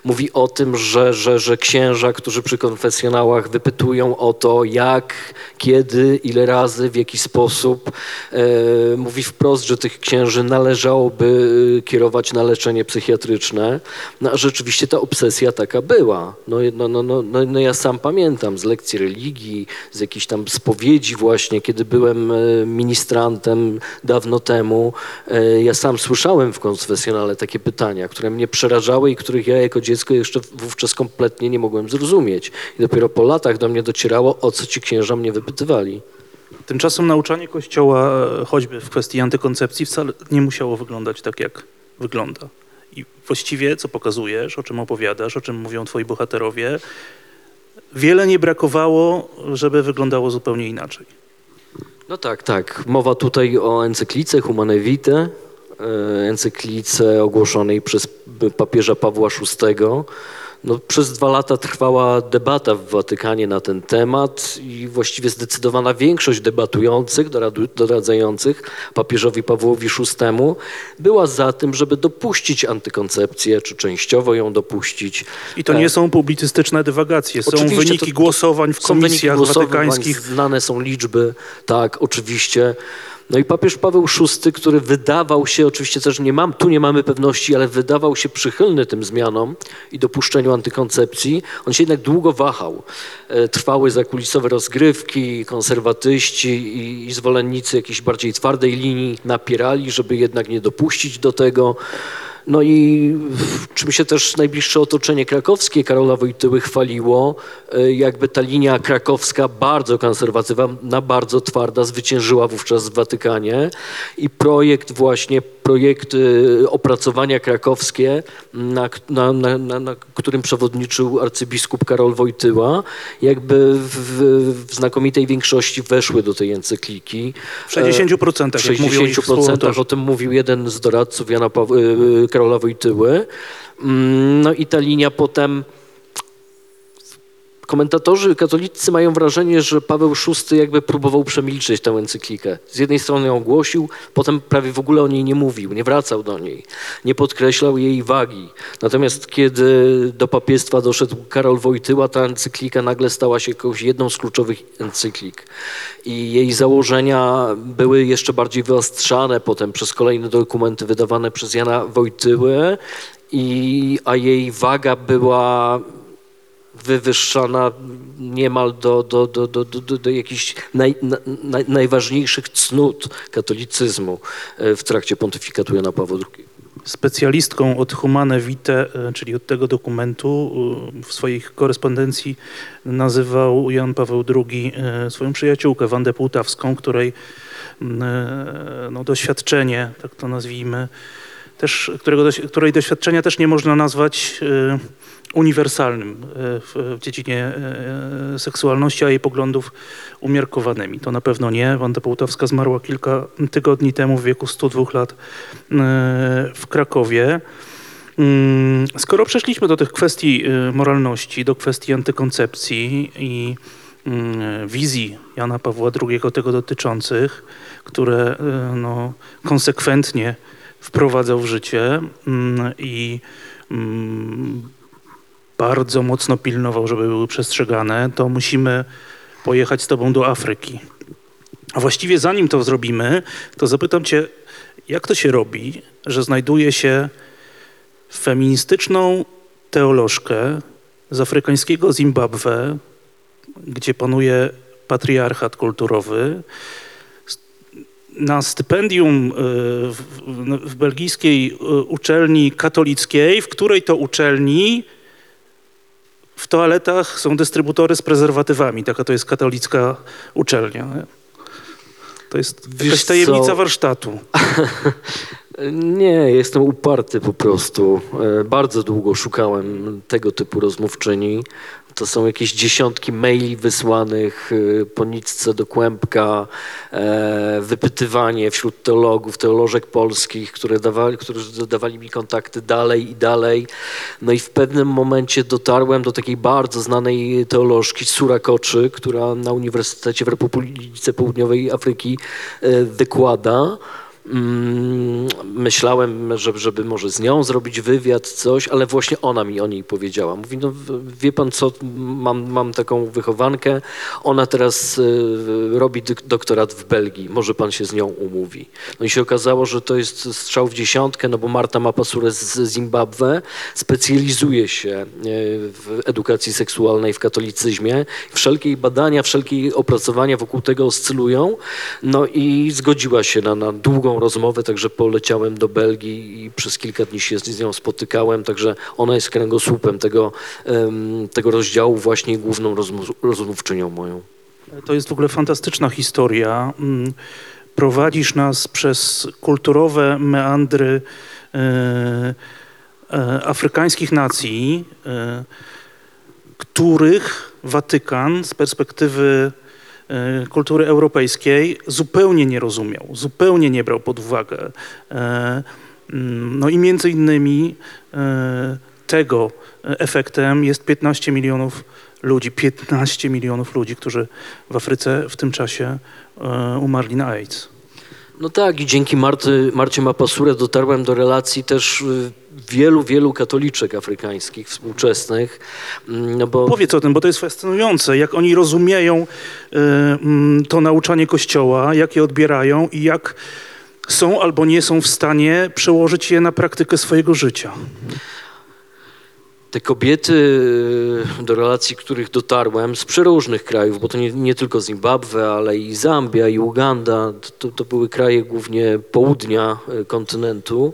Mówi o tym, że, że, że księża, którzy przy konfesjonałach wypytują o to, jak, kiedy, ile razy, w jaki sposób. E, mówi wprost, że tych księży należałoby e, kierować na leczenie psychiatryczne. No, a rzeczywiście ta obsesja taka była. No, no, no, no, no, no ja sam pamiętam z lekcji religii, z jakichś tam spowiedzi właśnie, kiedy byłem e, ministrantem dawno temu. E, ja sam słyszałem w konfesjonale takie pytania, które mnie przerażały i których ja jako dziecko jeszcze wówczas kompletnie nie mogłem zrozumieć. I dopiero po latach do mnie docierało, o co ci księża mnie wypytywali. Tymczasem nauczanie Kościoła, e, choćby w kwestii antykoncepcji, wcale nie musiało wyglądać tak, jak wygląda. I właściwie, co pokazujesz, o czym opowiadasz, o czym mówią twoi bohaterowie, wiele nie brakowało, żeby wyglądało zupełnie inaczej. No tak, tak. Mowa tutaj o encyklice Humane Vitae, e, encyklice ogłoszonej przez papieża Pawła VI. No, przez dwa lata trwała debata w Watykanie na ten temat i właściwie zdecydowana większość debatujących, doradzających papieżowi Pawłowi VI była za tym, żeby dopuścić antykoncepcję, czy częściowo ją dopuścić. I to nie są publicystyczne dywagacje, są Oczywiście, wyniki to- głosowań w komisjach watykańskich. Znane są liczby, tak, oczywiście. No i papież Paweł VI, który wydawał się, oczywiście też nie mam, tu nie mamy pewności, ale wydawał się przychylny tym zmianom i dopuszczeniu antykoncepcji, on się jednak długo wahał. E, Trwały zakulisowe rozgrywki, konserwatyści i, i zwolennicy jakiejś bardziej twardej linii napierali, żeby jednak nie dopuścić do tego. No i czym się też najbliższe otoczenie krakowskie Karola Wojtyły chwaliło, e, jakby ta linia krakowska bardzo konserwatywna, bardzo twarda zwyciężyła wówczas w Watykanie. I projekt właśnie, projekt e, opracowania krakowskie, na, na, na, na, którym przewodniczył arcybiskup Karol Wojtyła, jakby w, w, znakomitej większości weszły do tej encykliki. W 60%, W jak mówią ich 60% współautorzy. o tym mówił jeden z doradców Jana Paw- y, Karola Wojtyły. Mm, No i ta linia potem. Komentatorzy katolicy mają wrażenie, że Paweł VI jakby próbował przemilczeć tę encyklikę. Z jednej strony ją ogłosił, potem prawie w ogóle o niej nie mówił, nie wracał do niej, nie podkreślał jej wagi. Natomiast kiedy do papiestwa doszedł Karol Wojtyła, ta encyklika nagle stała się jakąś jedną z kluczowych encyklik. I jej założenia były jeszcze bardziej wyostrzane potem przez kolejne dokumenty wydawane przez Jana Wojtyłę, i, a jej waga była wywyższana niemal do, do, do, do, do, do, jakichś naj, na, naj, najważniejszych cnót katolicyzmu e, w trakcie pontyfikatu Jana Pawła II. Specjalistką od Humane Vitae, e, czyli od tego dokumentu, e, w swojej korespondencji nazywał Jan Paweł II swoją przyjaciółkę Wandę Półtawską, której m, e, no, doświadczenie, tak to nazwijmy, też, którego, której doświadczenia też nie można nazwać e, uniwersalnym e, w, dziedzinie e, seksualności, a jej poglądów umiarkowanymi. To na pewno nie. Wanda Połtawska zmarła kilka tygodni temu w wieku 102 lat w Krakowie. Mm, Skoro przeszliśmy do tych kwestii moralności, do kwestii antykoncepcji i mm, wizji Jana Pawła II tego dotyczących, które no, konsekwentnie wprowadzał w życie mm, i mm, bardzo mocno pilnował, żeby były przestrzegane, to musimy pojechać z tobą do Afryki. A właściwie zanim to zrobimy, to zapytam cię, jak to się robi, że znajduje się feministyczną teolożkę z afrykańskiego Zimbabwe, gdzie panuje patriarchat kulturowy, na stypendium y, w, belgijskiej y, uczelni katolickiej, w której to uczelni w toaletach są dystrybutory z prezerwatywami. Taka to jest katolicka uczelnia. To jest Wiesz jakaś tajemnica co? warsztatu. Nie, jestem uparty po prostu. E, Bardzo długo szukałem tego typu rozmówczyni. To są jakieś dziesiątki maili wysłanych e, po nitce do kłębka, e, wypytywanie wśród teologów, teolożek polskich, które dawali, którzy dawali mi kontakty dalej i dalej. No i w pewnym momencie dotarłem do takiej bardzo znanej teolożki Sura Koczy, która na Uniwersytecie w Republice Południowej Afryki e, wykłada. Mm, Myślałem, żeby, żeby może z nią zrobić wywiad, coś, ale właśnie ona mi o niej powiedziała. Mówi, no wie pan co, mam, mam taką wychowankę, ona teraz y, robi doktorat w Belgii, może pan się z nią umówi. No i się okazało, że to jest strzał w dziesiątkę, no bo Marta Mapasure z Zimbabwe specjalizuje się y, w edukacji seksualnej w katolicyzmie. Wszelkie badania, wszelkie opracowania wokół tego oscylują. No i zgodziła się na, na długą rozmowę, także poleciałem do Belgii i przez kilka dni się z nią spotykałem, także ona jest kręgosłupem tego, tego rozdziału, właśnie główną rozmów, rozmówczynią moją. To jest w ogóle fantastyczna historia. Mm, Prowadzisz nas przez kulturowe meandry e, e, afrykańskich nacji, e, których Watykan z perspektywy kultury europejskiej zupełnie nie rozumiał, zupełnie nie brał pod uwagę. E, mm, No i między innymi e, tego e, efektem jest 15 milionów ludzi, 15 milionów ludzi, którzy w Afryce w tym czasie e, umarli na AIDS. No tak, i dzięki Marty, Marcie Mapasure dotarłem do relacji też y, wielu, wielu katoliczek afrykańskich współczesnych. Mm, No bo Powiedz o tym, bo to jest fascynujące, jak oni rozumieją e, mm, to nauczanie Kościoła, jak je odbierają i jak są albo nie są w stanie przełożyć je na praktykę swojego życia. Te kobiety, y, do relacji których dotarłem z przeróżnych krajów, bo to nie, nie tylko Zimbabwe, ale i Zambia, i Uganda, to, to były kraje głównie południa y, kontynentu,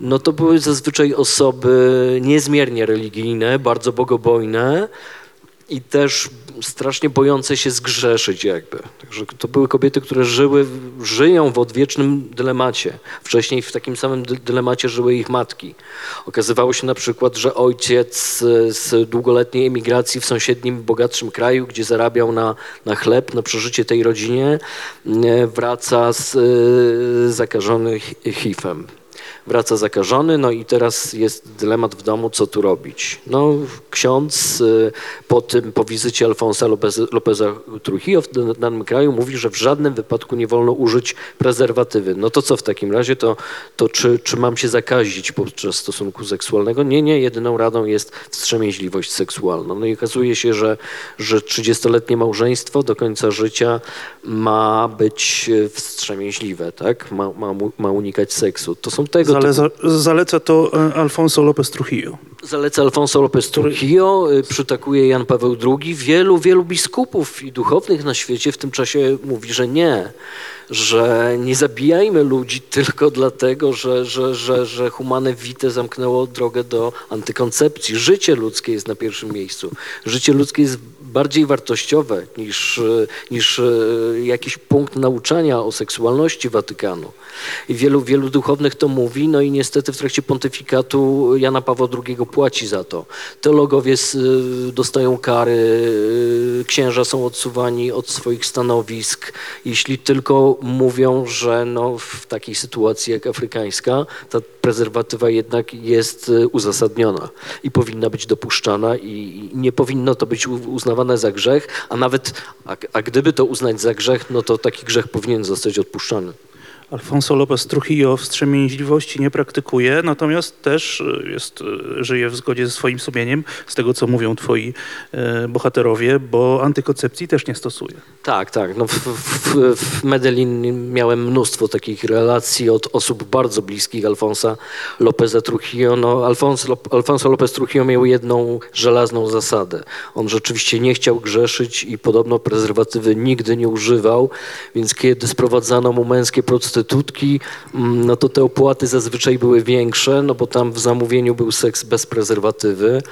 no to były zazwyczaj osoby niezmiernie religijne, bardzo bogobojne i też strasznie bojące się zgrzeszyć jakby. Także to były kobiety, które żyły, żyją w odwiecznym dylemacie. Wcześniej w takim samym dy- dylemacie żyły ich matki. Okazywało się na przykład, że ojciec z długoletniej emigracji w sąsiednim, bogatszym kraju, gdzie zarabiał na, na chleb, na przeżycie tej rodzinie, e, wraca z e, zakażony hi- HIV-em wraca zakażony, no i teraz jest dylemat w domu, co tu robić. No, ksiądz y, po tym, po wizycie Alfonsa Lopez, Lopeza Trujillo w dan- danym kraju mówi, że w żadnym wypadku nie wolno użyć prezerwatywy. No to co w takim razie? To, to czy, czy mam się zakazić podczas stosunku seksualnego? Nie, nie, jedyną radą jest wstrzemięźliwość seksualna. No i okazuje się, że, że 30-letnie małżeństwo do końca życia ma być e, wstrzemięźliwe, tak? Ma, ma, ma unikać seksu. To są tego Zaleca, zaleca to e, Alfonso López Trujillo. Zaleca Alfonso López Trujillo, y, przytakuje Jan Paweł II. Wielu, wielu biskupów i duchownych na świecie w tym czasie mówi, że nie, że nie zabijajmy ludzi tylko dlatego, że, że, że, że humane vitae zamknęło drogę do antykoncepcji. Życie ludzkie jest na pierwszym miejscu. Życie ludzkie jest bardziej wartościowe niż, niż y, jakiś punkt nauczania o seksualności Watykanu. I wielu, wielu duchownych to mówi, no i niestety w trakcie pontyfikatu Jana Pawła II płaci za to. Teologowie y, dostają kary, y, księża są odsuwani od swoich stanowisk, jeśli tylko mówią, że no w takiej sytuacji jak afrykańska, ta prezerwatywa jednak jest uzasadniona i powinna być dopuszczana i nie powinno to być u- uznawane za grzech, a nawet, a, a gdyby to uznać za grzech, no to taki grzech powinien zostać odpuszczany. Alfonso López Trujillo wstrzemięźliwości nie praktykuje, natomiast też e, jest, e, żyje w zgodzie ze swoim sumieniem, z tego co mówią twoi e, bohaterowie, bo antykoncepcji też nie stosuje. Tak, tak. No w, w, w Medellin miałem mnóstwo takich relacji od osób bardzo bliskich Alfonsa Lopeza Trujillo. No, Alfonso, Alfonso Lopez Trujillo miał jedną żelazną zasadę. On rzeczywiście nie chciał grzeszyć i podobno prezerwatywy nigdy nie używał, więc kiedy sprowadzano mu męskie prostytutki, mm, no to te opłaty zazwyczaj były większe, no bo tam w zamówieniu był seks bez prezerwatywy.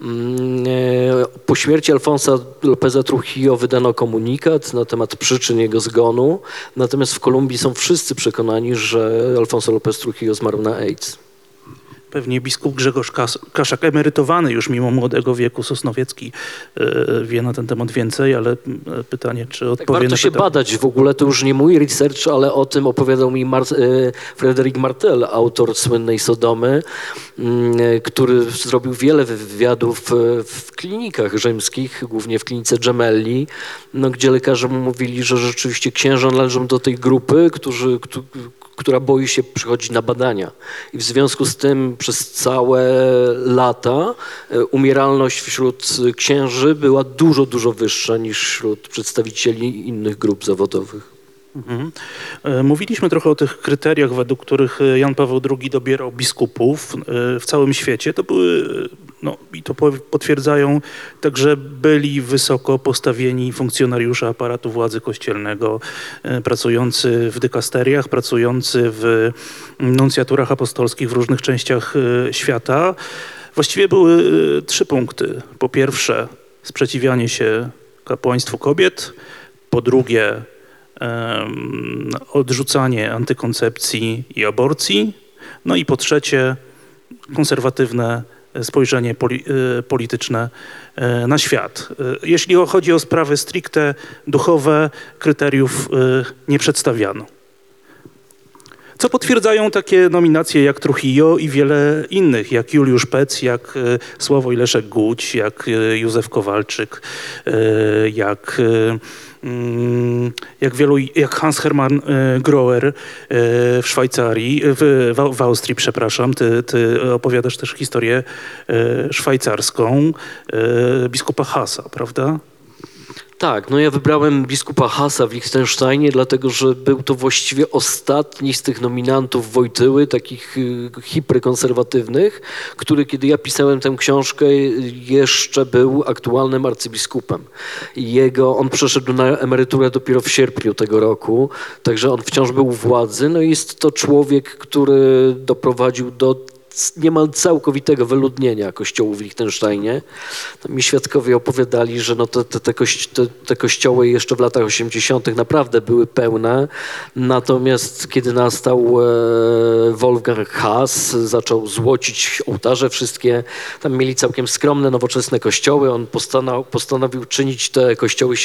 Mm, e, Po śmierci Alfonsa Lopeza Trujillo wydano komunikat na temat przyczyn jego zgonu, natomiast w Kolumbii są wszyscy przekonani, że Alfonso Lopez Trujillo zmarł na AIDS. Pewnie biskup Grzegorz Kas- Kaszak, emerytowany już mimo młodego wieku Sosnowiecki, e, wie na ten temat więcej, ale e, pytanie, czy Tak odpowie warto na się pytanie. badać. W ogóle to już nie mój research, ale o tym opowiadał mi Mar- e, Frederick Martel, autor słynnej Sodomy, mm, który zrobił wiele wywiadów w klinikach rzymskich, głównie w klinice Gemelli, no, gdzie lekarze mu mówili, że rzeczywiście księża należą do tej grupy, którzy, któ- która boi się przychodzić na badania. I w związku z tym przez całe lata e, umieralność wśród księży była dużo, dużo wyższa niż wśród przedstawicieli innych grup zawodowych. Mhm. E, Mówiliśmy trochę o tych kryteriach, według których e, Jan Paweł II dobierał biskupów w całym świecie. To były, no i to po- potwierdzają także byli wysoko postawieni funkcjonariusze aparatu władzy kościelnego, e, pracujący w dykasteriach, pracujący w nuncjaturach apostolskich w różnych częściach e, świata. Właściwie były e, trzy punkty. Po pierwsze, sprzeciwianie się kapłaństwu kobiet. Po drugie, odrzucanie antykoncepcji i aborcji. No i po trzecie, konserwatywne spojrzenie poli, e, polityczne e, na świat. E, Jeśli chodzi o sprawy stricte duchowe, kryteriów nie przedstawiano. co potwierdzają takie nominacje jak Trujillo i wiele innych, jak Juliusz Pec, jak Sławoj Leszek Guć, jak Józef Kowalczyk, jak... e, mm, Jak, wielu, jak Hans Hermann e, Groer e, w Szwajcarii, w, w, w Austrii, przepraszam. Ty, ty opowiadasz też historię e, szwajcarską e, biskupa Hasa, prawda? Tak, no ja wybrałem biskupa Hasa w Liechtensteinie, dlatego że był to właściwie ostatni z tych nominantów Wojtyły, takich y, hiperkonserwatywnych, który kiedy ja pisałem tę książkę jeszcze był aktualnym arcybiskupem. Jego, on przeszedł na emeryturę dopiero w sierpniu tego roku, także on wciąż był u władzy. No jest to człowiek, który doprowadził do niemal całkowitego wyludnienia kościołów w Liechtensteinie. Mi świadkowie opowiadali, że no te, te, te, kości- te, te kościoły jeszcze w latach 80. naprawdę były pełne, natomiast kiedy nastał e, Wolfgang Haas, zaczął złocić ołtarze wszystkie, tam mieli całkiem skromne, nowoczesne kościoły, on postanowił, postanowił czynić te kościoły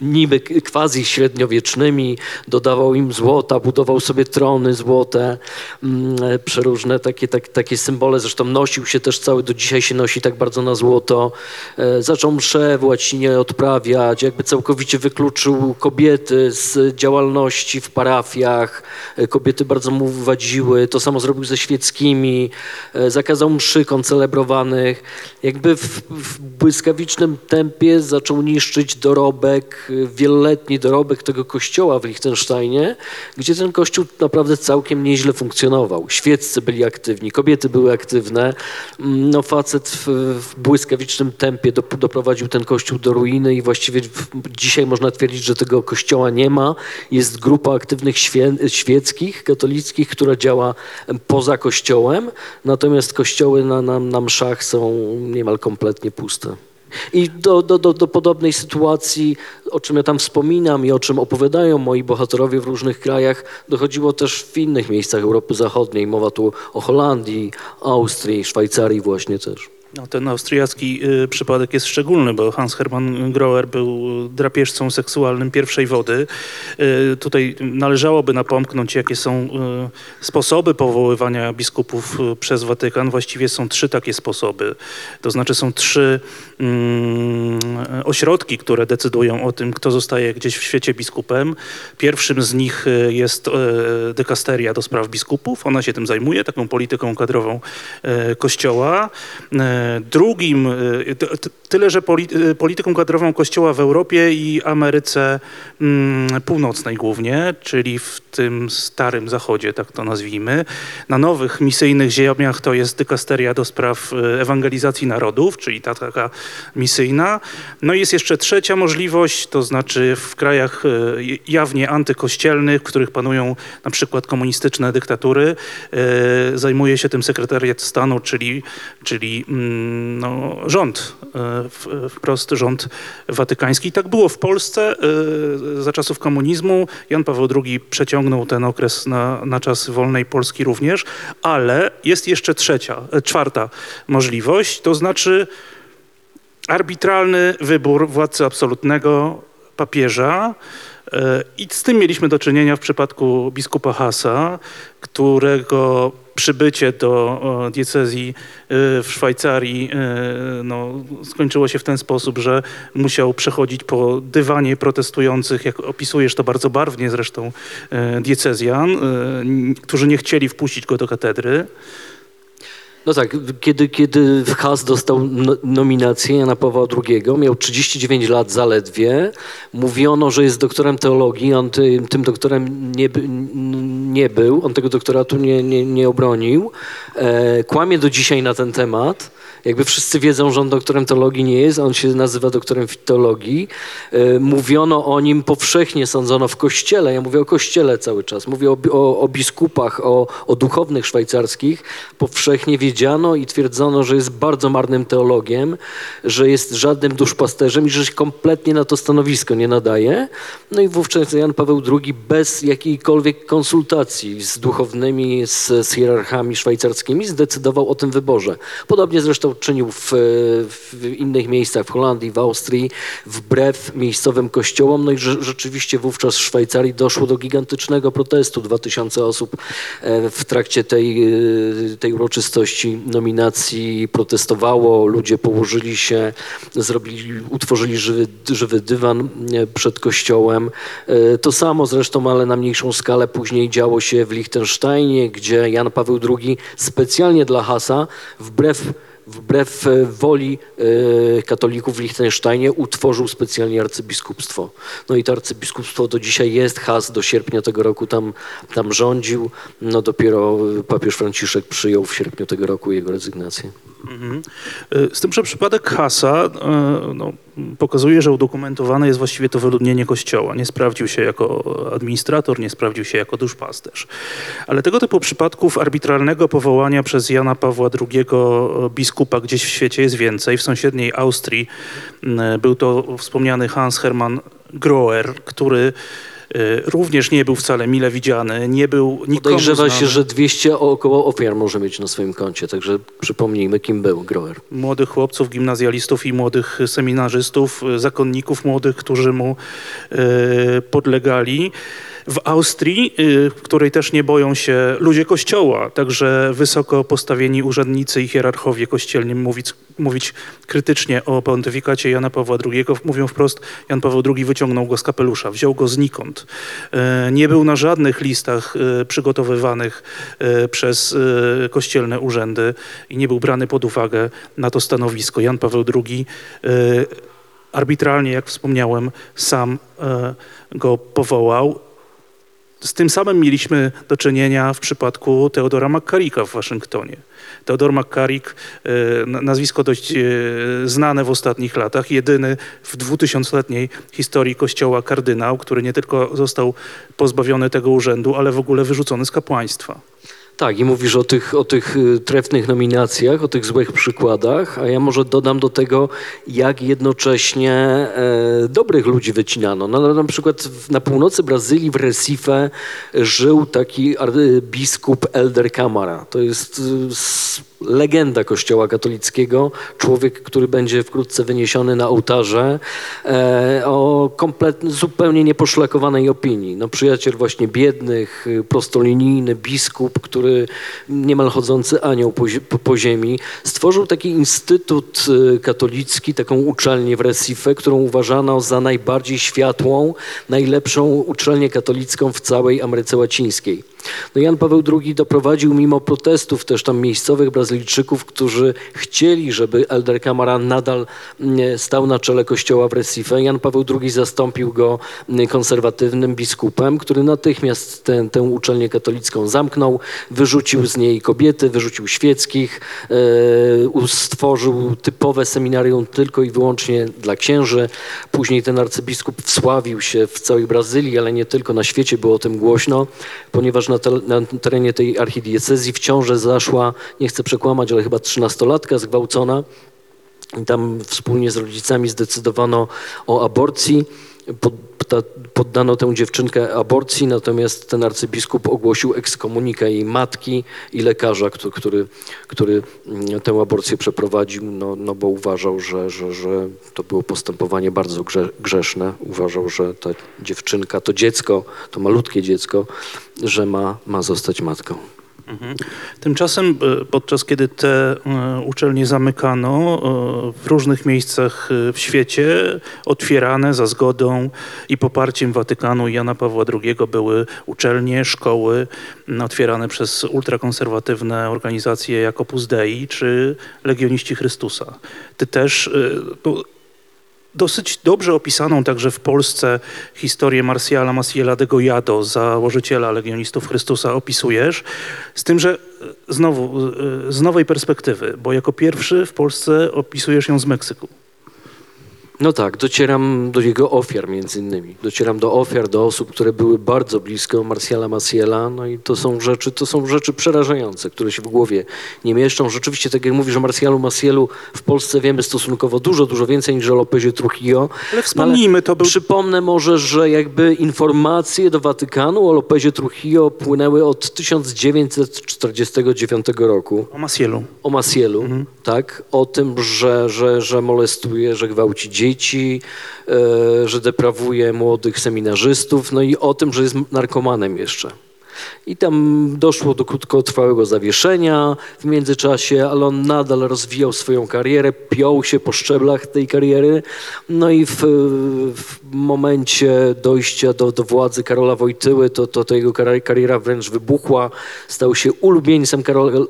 niby quasi średniowiecznymi, dodawał im złota, budował sobie trony złote, mm, e, przeróżne takie, tak, takie symbole, zresztą nosił się też cały, do dzisiaj się nosi tak bardzo na złoto. E, Zaczął msze w łacinie odprawiać, jakby całkowicie wykluczył kobiety z działalności w parafiach. E, Kobiety bardzo mu wadziły, to samo zrobił ze świeckimi, E, zakazał mszy koncelebrowanych. Jakby w, w błyskawicznym tempie zaczął niszczyć dorobek, wieloletni dorobek tego kościoła w Liechtensteinie, gdzie ten kościół naprawdę całkiem nieźle funkcjonował. Świeccy byli aktywni, kobiety były aktywne. Mm, No facet w, w błyskawicznym tempie dop- doprowadził ten kościół do ruiny i właściwie w, dzisiaj można twierdzić, że tego kościoła nie ma. Jest grupa aktywnych świe, świeckich, katolickich, która działa poza kościołem, natomiast kościoły na, na, na mszach są niemal kompletnie puste. I do, do, do, do podobnej sytuacji, o czym ja tam wspominam i o czym opowiadają moi bohaterowie w różnych krajach, dochodziło też w innych miejscach Europy Zachodniej. Mowa tu o Holandii, Austrii, Szwajcarii właśnie też. No, ten austriacki y, przypadek jest szczególny, bo Hans Hermann Groer był drapieżcą seksualnym pierwszej wody. Y, tutaj należałoby napomknąć, jakie są y, sposoby powoływania biskupów y, przez Watykan. Właściwie są trzy takie sposoby. To znaczy są trzy mm, ośrodki, które decydują o tym, kto zostaje gdzieś w świecie biskupem. Pierwszym z nich y, jest y, dekasteria do spraw biskupów. Ona się tym zajmuje, taką polityką kadrową y, Kościoła. Drugim, e, tyle że e, polityką kadrową Kościoła w Europie i Ameryce mm, Północnej głównie, czyli w tym starym zachodzie, tak to nazwijmy. Na nowych misyjnych ziemiach to jest dykasteria do spraw e, ewangelizacji narodów, czyli ta taka misyjna. No i jest jeszcze trzecia możliwość, to znaczy w krajach jawnie antykościelnych, w których panują na przykład komunistyczne dyktatury, zajmuje się tym sekretariat stanu, czyli, czyli mm, no, rząd, e, wprost rząd watykański. I tak było w Polsce e, za czasów komunizmu. Jan Paweł II przeciągnął ten okres na, na czas wolnej Polski również, ale jest jeszcze trzecia, e, czwarta możliwość, to znaczy arbitralny wybór władcy absolutnego papieża. I z tym mieliśmy do czynienia w przypadku biskupa Hasa, którego przybycie do o, diecezji e, w Szwajcarii e, no, skończyło się w ten sposób, że musiał przechodzić po dywanie protestujących, jak opisujesz to bardzo barwnie zresztą, e, diecezjan, e, którzy nie chcieli wpuścić go do katedry. No tak, kiedy, kiedy Has dostał no, nominację Jana Pawła II, miał 39 lat zaledwie. Mówiono, że jest doktorem teologii, on tym, tym doktorem nie, nie był, on tego doktoratu nie, nie, nie obronił. E, kłamie do dzisiaj na ten temat. Jakby wszyscy wiedzą, że on doktorem teologii nie jest, on się nazywa doktorem teologii. E, mówiono o nim powszechnie, sądzono w kościele. Ja mówię o kościele cały czas. Mówię o, o, o biskupach, o, o duchownych szwajcarskich. Powszechnie wiedziano i twierdzono, że jest bardzo marnym teologiem, że jest żadnym duszpasterzem i że się kompletnie na to stanowisko nie nadaje. No i wówczas Jan Paweł II bez jakiejkolwiek konsultacji z duchownymi, z, z hierarchami szwajcarskimi zdecydował o tym wyborze. Podobnie zresztą czynił w, w innych miejscach, w Holandii, w Austrii, wbrew miejscowym kościołom. No i rze- rzeczywiście wówczas w Szwajcarii doszło do gigantycznego protestu. 2000 osób e, w trakcie tej, e, tej uroczystości nominacji protestowało. Ludzie położyli się, zrobili, utworzyli żywy, żywy dywan e, przed kościołem. To samo zresztą, ale na mniejszą skalę później działo się w Liechtensteinie, gdzie Jan Paweł II specjalnie dla Hasa, wbrew, wbrew e, woli e, katolików w Liechtensteinie, utworzył specjalnie arcybiskupstwo. No i to arcybiskupstwo do dzisiaj jest. Has do sierpnia tego roku tam, tam rządził. No dopiero papież Franciszek przyjął w sierpniu tego roku jego rezygnację. Mhm. Z tym, że przypadek Hasa no, pokazuje, że udokumentowane jest właściwie to wyludnienie kościoła. Nie sprawdził się jako administrator, nie sprawdził się jako duszpasterz. Ale tego typu przypadków arbitralnego powołania przez Jana Pawła II biskupa gdzieś w świecie jest więcej. W sąsiedniej Austrii y, był to wspomniany Hans Hermann Groer, który również nie był wcale mile widziany, nie był nikomu Podejrzewa się, znany. że 200 około ofiar może mieć na swoim koncie, także przypomnijmy, kim był Groer. młodych chłopców, gimnazjalistów i młodych seminarzystów, y, zakonników młodych, którzy mu y, podlegali. W Austrii, y, w której też nie boją się ludzie kościoła, także wysoko postawieni urzędnicy i hierarchowie kościelni mówić, mówić krytycznie o pontyfikacie Jana Pawła II, mówią wprost, Jan Paweł II wyciągnął go z kapelusza, wziął go znikąd. Y, Nie był na żadnych listach y, przygotowywanych y, przez y, kościelne urzędy i nie był brany pod uwagę na to stanowisko. Jan Paweł II y, arbitralnie, jak wspomniałem, sam y, go powołał. Z tym samym mieliśmy do czynienia w przypadku Teodora McCarricka w Waszyngtonie. Teodor McCarrick, na- nazwisko dość y, znane w ostatnich latach, jedyny w dwutysiącletniej historii Kościoła kardynał, który nie tylko został pozbawiony tego urzędu, ale w ogóle wyrzucony z kapłaństwa. Tak, i mówisz o tych, o tych y, trefnych nominacjach, o tych złych przykładach, a ja może dodam do tego, jak jednocześnie e, dobrych ludzi wycinano. No, na przykład na północy Brazylii, w Recife, żył taki biskup Elder Camara. To jest y, legenda kościoła katolickiego, człowiek, który będzie wkrótce wyniesiony na ołtarze e, o kompletnie, zupełnie nieposzlakowanej opinii. No, przyjaciel właśnie biednych, prostolinijny biskup, który niemal chodzący anioł po, po, po ziemi, stworzył taki instytut y, katolicki, taką uczelnię w Recife, którą uważano za najbardziej światłą, najlepszą uczelnię katolicką w całej Ameryce Łacińskiej. No Jan Paweł II doprowadził mimo protestów też tam miejscowych Brazylijczyków, którzy chcieli, żeby Elder Camara nadal mm, stał na czele kościoła w Recife. Jan Paweł II zastąpił go mm, konserwatywnym biskupem, który natychmiast tę, tę uczelnię katolicką zamknął, wyrzucił z niej kobiety, wyrzucił świeckich, e, stworzył typowe seminarium tylko i wyłącznie dla księży. Później ten arcybiskup wsławił się w całej Brazylii, ale nie tylko na świecie było o tym głośno, ponieważ na, te, na terenie tej archidiecezji w ciąży zaszła, nie chcę przekłamać, ale chyba trzynastolatka zgwałcona. Tam wspólnie z rodzicami zdecydowano o aborcji. Pod, ta, poddano tę dziewczynkę aborcji, natomiast ten arcybiskup ogłosił ekskomunikę jej matki i lekarza, który, który, który mm, tę aborcję przeprowadził, no, no bo uważał, że, że, że to było postępowanie bardzo grze, grzeszne. Uważał, że ta dziewczynka, to dziecko, to malutkie dziecko, że ma, ma zostać matką. Tymczasem, e, podczas kiedy te e, uczelnie zamykano, e, w różnych miejscach w świecie otwierane za zgodą i poparciem Watykanu i Jana Pawła II były uczelnie, szkoły otwierane przez ultrakonserwatywne organizacje jak Opus Dei czy Legioniści Chrystusa. Ty też dosyć dobrze opisaną także w Polsce historię Marsjala Maciela de Goyado, założyciela Legionistów Chrystusa, opisujesz, z tym, że e, znowu e, z nowej perspektywy, bo jako pierwszy w Polsce opisujesz ją z Meksyku. No tak, docieram do jego ofiar między innymi. Docieram do ofiar, do osób, które były bardzo blisko Marsjala Maciela, no i to są rzeczy, to są rzeczy przerażające, które się w głowie nie mieszczą. Rzeczywiście, tak jak mówisz o Marsjalu Macielu, w Polsce wiemy stosunkowo dużo, dużo więcej niż o Lopezie Trujillo. Ale wspomnijmy, to był Przypomnę może, że jakby informacje do Watykanu o Lopezie Trujillo płynęły od 1949 roku o Masielu. o Macielu, tak? O tym, że, że, że molestuje, że gwałci dzieci, e, że deprawuje młodych seminarzystów, no i o tym, że jest narkomanem jeszcze. I tam doszło do krótkotrwałego zawieszenia w międzyczasie, ale on nadal rozwijał swoją karierę, piął się po szczeblach tej kariery. No i w, w momencie dojścia do, do władzy Karola Wojtyły, to, to, to jego kar- kariera wręcz wybuchła. Stał się ulubieńcem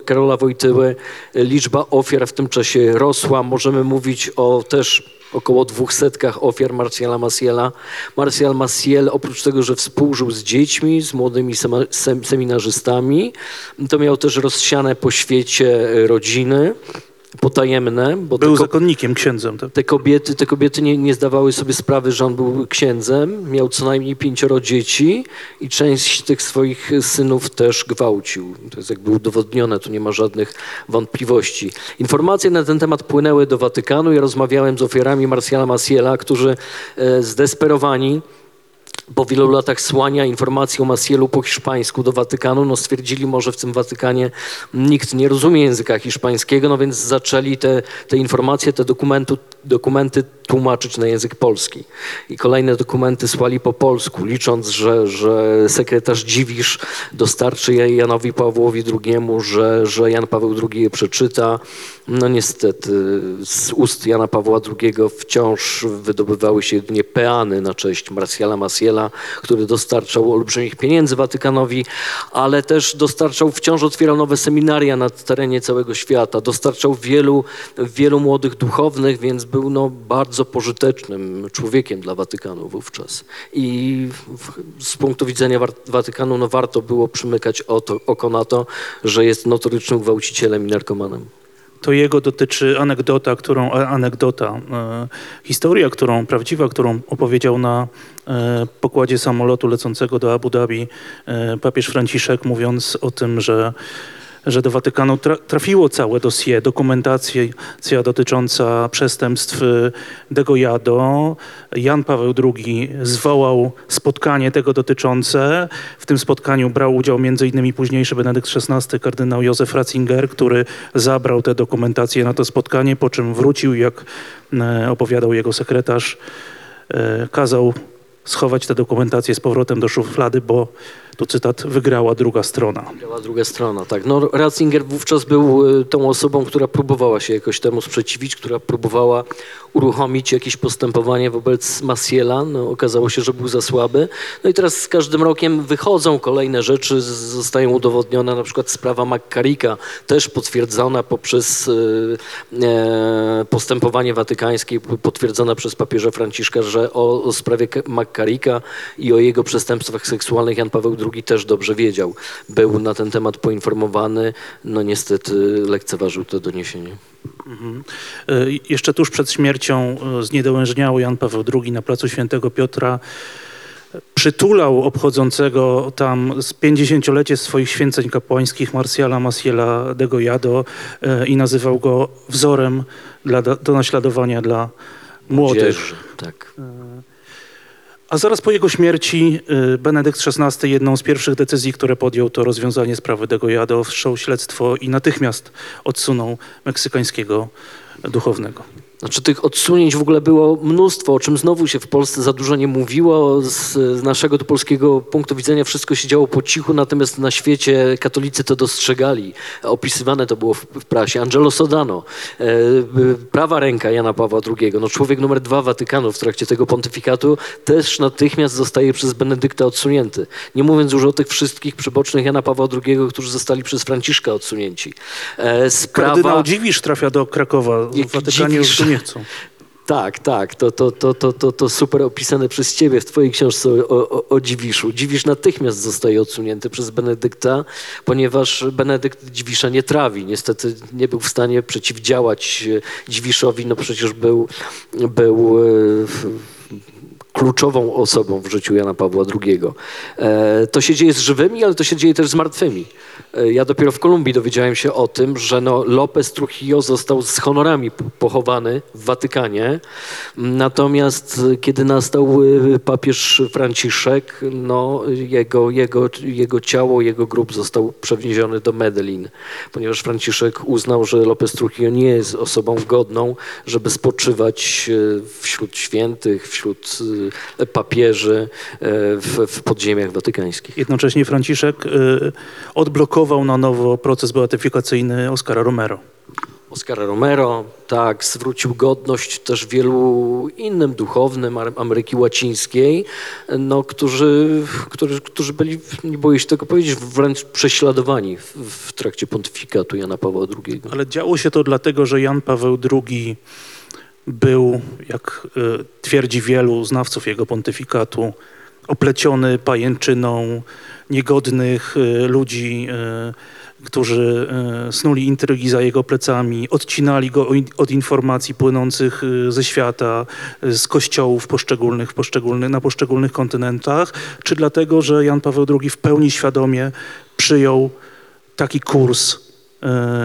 Karola Wojtyły. Liczba ofiar w tym czasie rosła. Możemy mówić o też około dwóch setkach ofiar Marsjala Maciela. Marsjal Maciel oprócz tego, że współżył z dziećmi, z młodymi seminarzystami, to miał też rozsiane po świecie rodziny potajemne, bo Był zakonnikiem, księdzem. Tak. te kobiety, te kobiety nie, nie zdawały sobie sprawy, że on był księdzem, miał co najmniej pięcioro dzieci i część tych swoich synów też gwałcił. To jest jakby udowodnione, tu nie ma żadnych wątpliwości. Informacje na ten temat płynęły do Watykanu. Ja rozmawiałem z ofiarami Marsjala Maciela, którzy e, zdesperowani po wielu latach słania informacji o Macielu po hiszpańsku do Watykanu, no stwierdzili może w tym Watykanie nikt nie rozumie języka hiszpańskiego, no więc zaczęli te, te informacje, te dokumentu, dokumenty tłumaczyć na język polski. I kolejne dokumenty słali po polsku, licząc, że, że sekretarz Dziwisz dostarczy je Janowi Pawłowi II, że, że Jan Paweł II je przeczyta. No niestety z ust Jana Pawła II wciąż wydobywały się jedynie peany na cześć Marsjala Maciela, który dostarczał olbrzymich pieniędzy Watykanowi, ale też dostarczał, wciąż otwierał nowe seminaria na terenie całego świata, dostarczał wielu, wielu młodych duchownych, więc był no, bardzo pożytecznym człowiekiem dla Watykanu wówczas. I z punktu widzenia Watykanu no, warto było przymykać oko na to, że jest notorycznym gwałcicielem i narkomanem. To jego dotyczy anegdota, którą, a- anegdota, e, historia, którą, prawdziwa, którą opowiedział na e, pokładzie samolotu lecącego do Abu Dhabi e, papież Franciszek, mówiąc o tym, że, że do Watykanu tra, trafiło całe dossier, dokumentacja dotycząca przestępstw Degojado. Jan Paweł II zwołał spotkanie tego dotyczące. W tym spotkaniu brał udział m.in. późniejszy Benedykt XVI, kardynał Józef Ratzinger, który zabrał tę dokumentację na to spotkanie, po czym wrócił, jak e, opowiadał jego sekretarz, e, kazał schować tę dokumentację z powrotem do szuflady, bo tu cytat, wygrała druga strona. Działa druga strona, tak. No, Ratzinger wówczas był y, tą osobą, która próbowała się jakoś temu sprzeciwić, która próbowała uruchomić jakieś postępowanie wobec Maciela. No, okazało się, że był za słaby. No i teraz z każdym rokiem wychodzą kolejne rzeczy, zostają udowodnione, na przykład sprawa McCarricka, też potwierdzona poprzez y, e, postępowanie watykańskie, potwierdzona przez papieża Franciszka, że o, o sprawie McCarricka i o jego przestępstwach seksualnych Jan Paweł II też dobrze wiedział. Był na ten temat poinformowany, no niestety lekceważył to doniesienie. E, Jeszcze tuż przed śmiercią e, zniedołężniały Jan Paweł II na placu Świętego Piotra przytulał obchodzącego tam z 50-lecie swoich święceń kapłańskich Marsjala Maciela de Goyado i nazywał go wzorem dla, do naśladowania dla młodych. Młodzieży, tak. A zaraz po jego śmierci y, Benedykt XVI jedną z pierwszych decyzji, które podjął, to rozwiązanie sprawy de Goyado, wszczął śledztwo i natychmiast odsunął meksykańskiego duchownego. Znaczy tych odsunięć w ogóle było mnóstwo, o czym znowu się w Polsce za dużo nie mówiło. Z, z naszego tu polskiego punktu widzenia wszystko się działo po cichu, natomiast na świecie katolicy to dostrzegali. Opisywane to było w, w prasie. Angelo Sodano, e, prawa ręka Jana Pawła II, no człowiek numer dwa Watykanu w trakcie tego pontyfikatu, też natychmiast zostaje przez Benedykta odsunięty. Nie mówiąc już o tych wszystkich przybocznych Jana Pawła II, którzy zostali przez Franciszka odsunięci. E, sprawa... Kardynał Dziwisz trafia do Krakowa. W Watykanie Dziwisz? Nie chcą. Tak, tak, to, to, to, to, to, to super opisane przez ciebie w twojej książce o, o, o Dziwiszu. Dziwisz natychmiast zostaje odsunięty przez Benedykta, ponieważ Benedykt Dziwisza nie trawi. Niestety nie był w stanie przeciwdziałać e, Dziwiszowi, no przecież był, był e, w- kluczową osobą w życiu Jana Pawła II. E, To się dzieje z żywymi, ale to się dzieje też z martwymi. E, Ja dopiero w Kolumbii dowiedziałem się o tym, że no López Trujillo został z honorami pochowany w Watykanie, natomiast e, kiedy nastał papież Franciszek, no jego, jego, jego ciało, jego grób został przewieziony do Medellin, ponieważ Franciszek uznał, że López Trujillo nie jest osobą godną, żeby spoczywać wśród świętych, wśród papieży e, w, w podziemiach watykańskich. Jednocześnie Franciszek y, odblokował na nowo proces beatyfikacyjny Oscara Romero. Oscar Romero, tak, zwrócił godność też wielu innym duchownym Ameryki Łacińskiej, no, którzy, którzy, którzy byli, nie boję się tego powiedzieć, wręcz prześladowani w, w trakcie pontyfikatu Jana Pawła II. Ale działo się to dlatego, że Jan Paweł II był, jak y, twierdzi wielu znawców jego pontyfikatu, opleciony pajęczyną niegodnych y, ludzi, y, którzy snuli intrygi za jego plecami, odcinali go od informacji płynących ze świata, z kościołów poszczególnych, poszczególnych, na poszczególnych kontynentach, czy dlatego, że Jan Paweł II w pełni świadomie przyjął taki kurs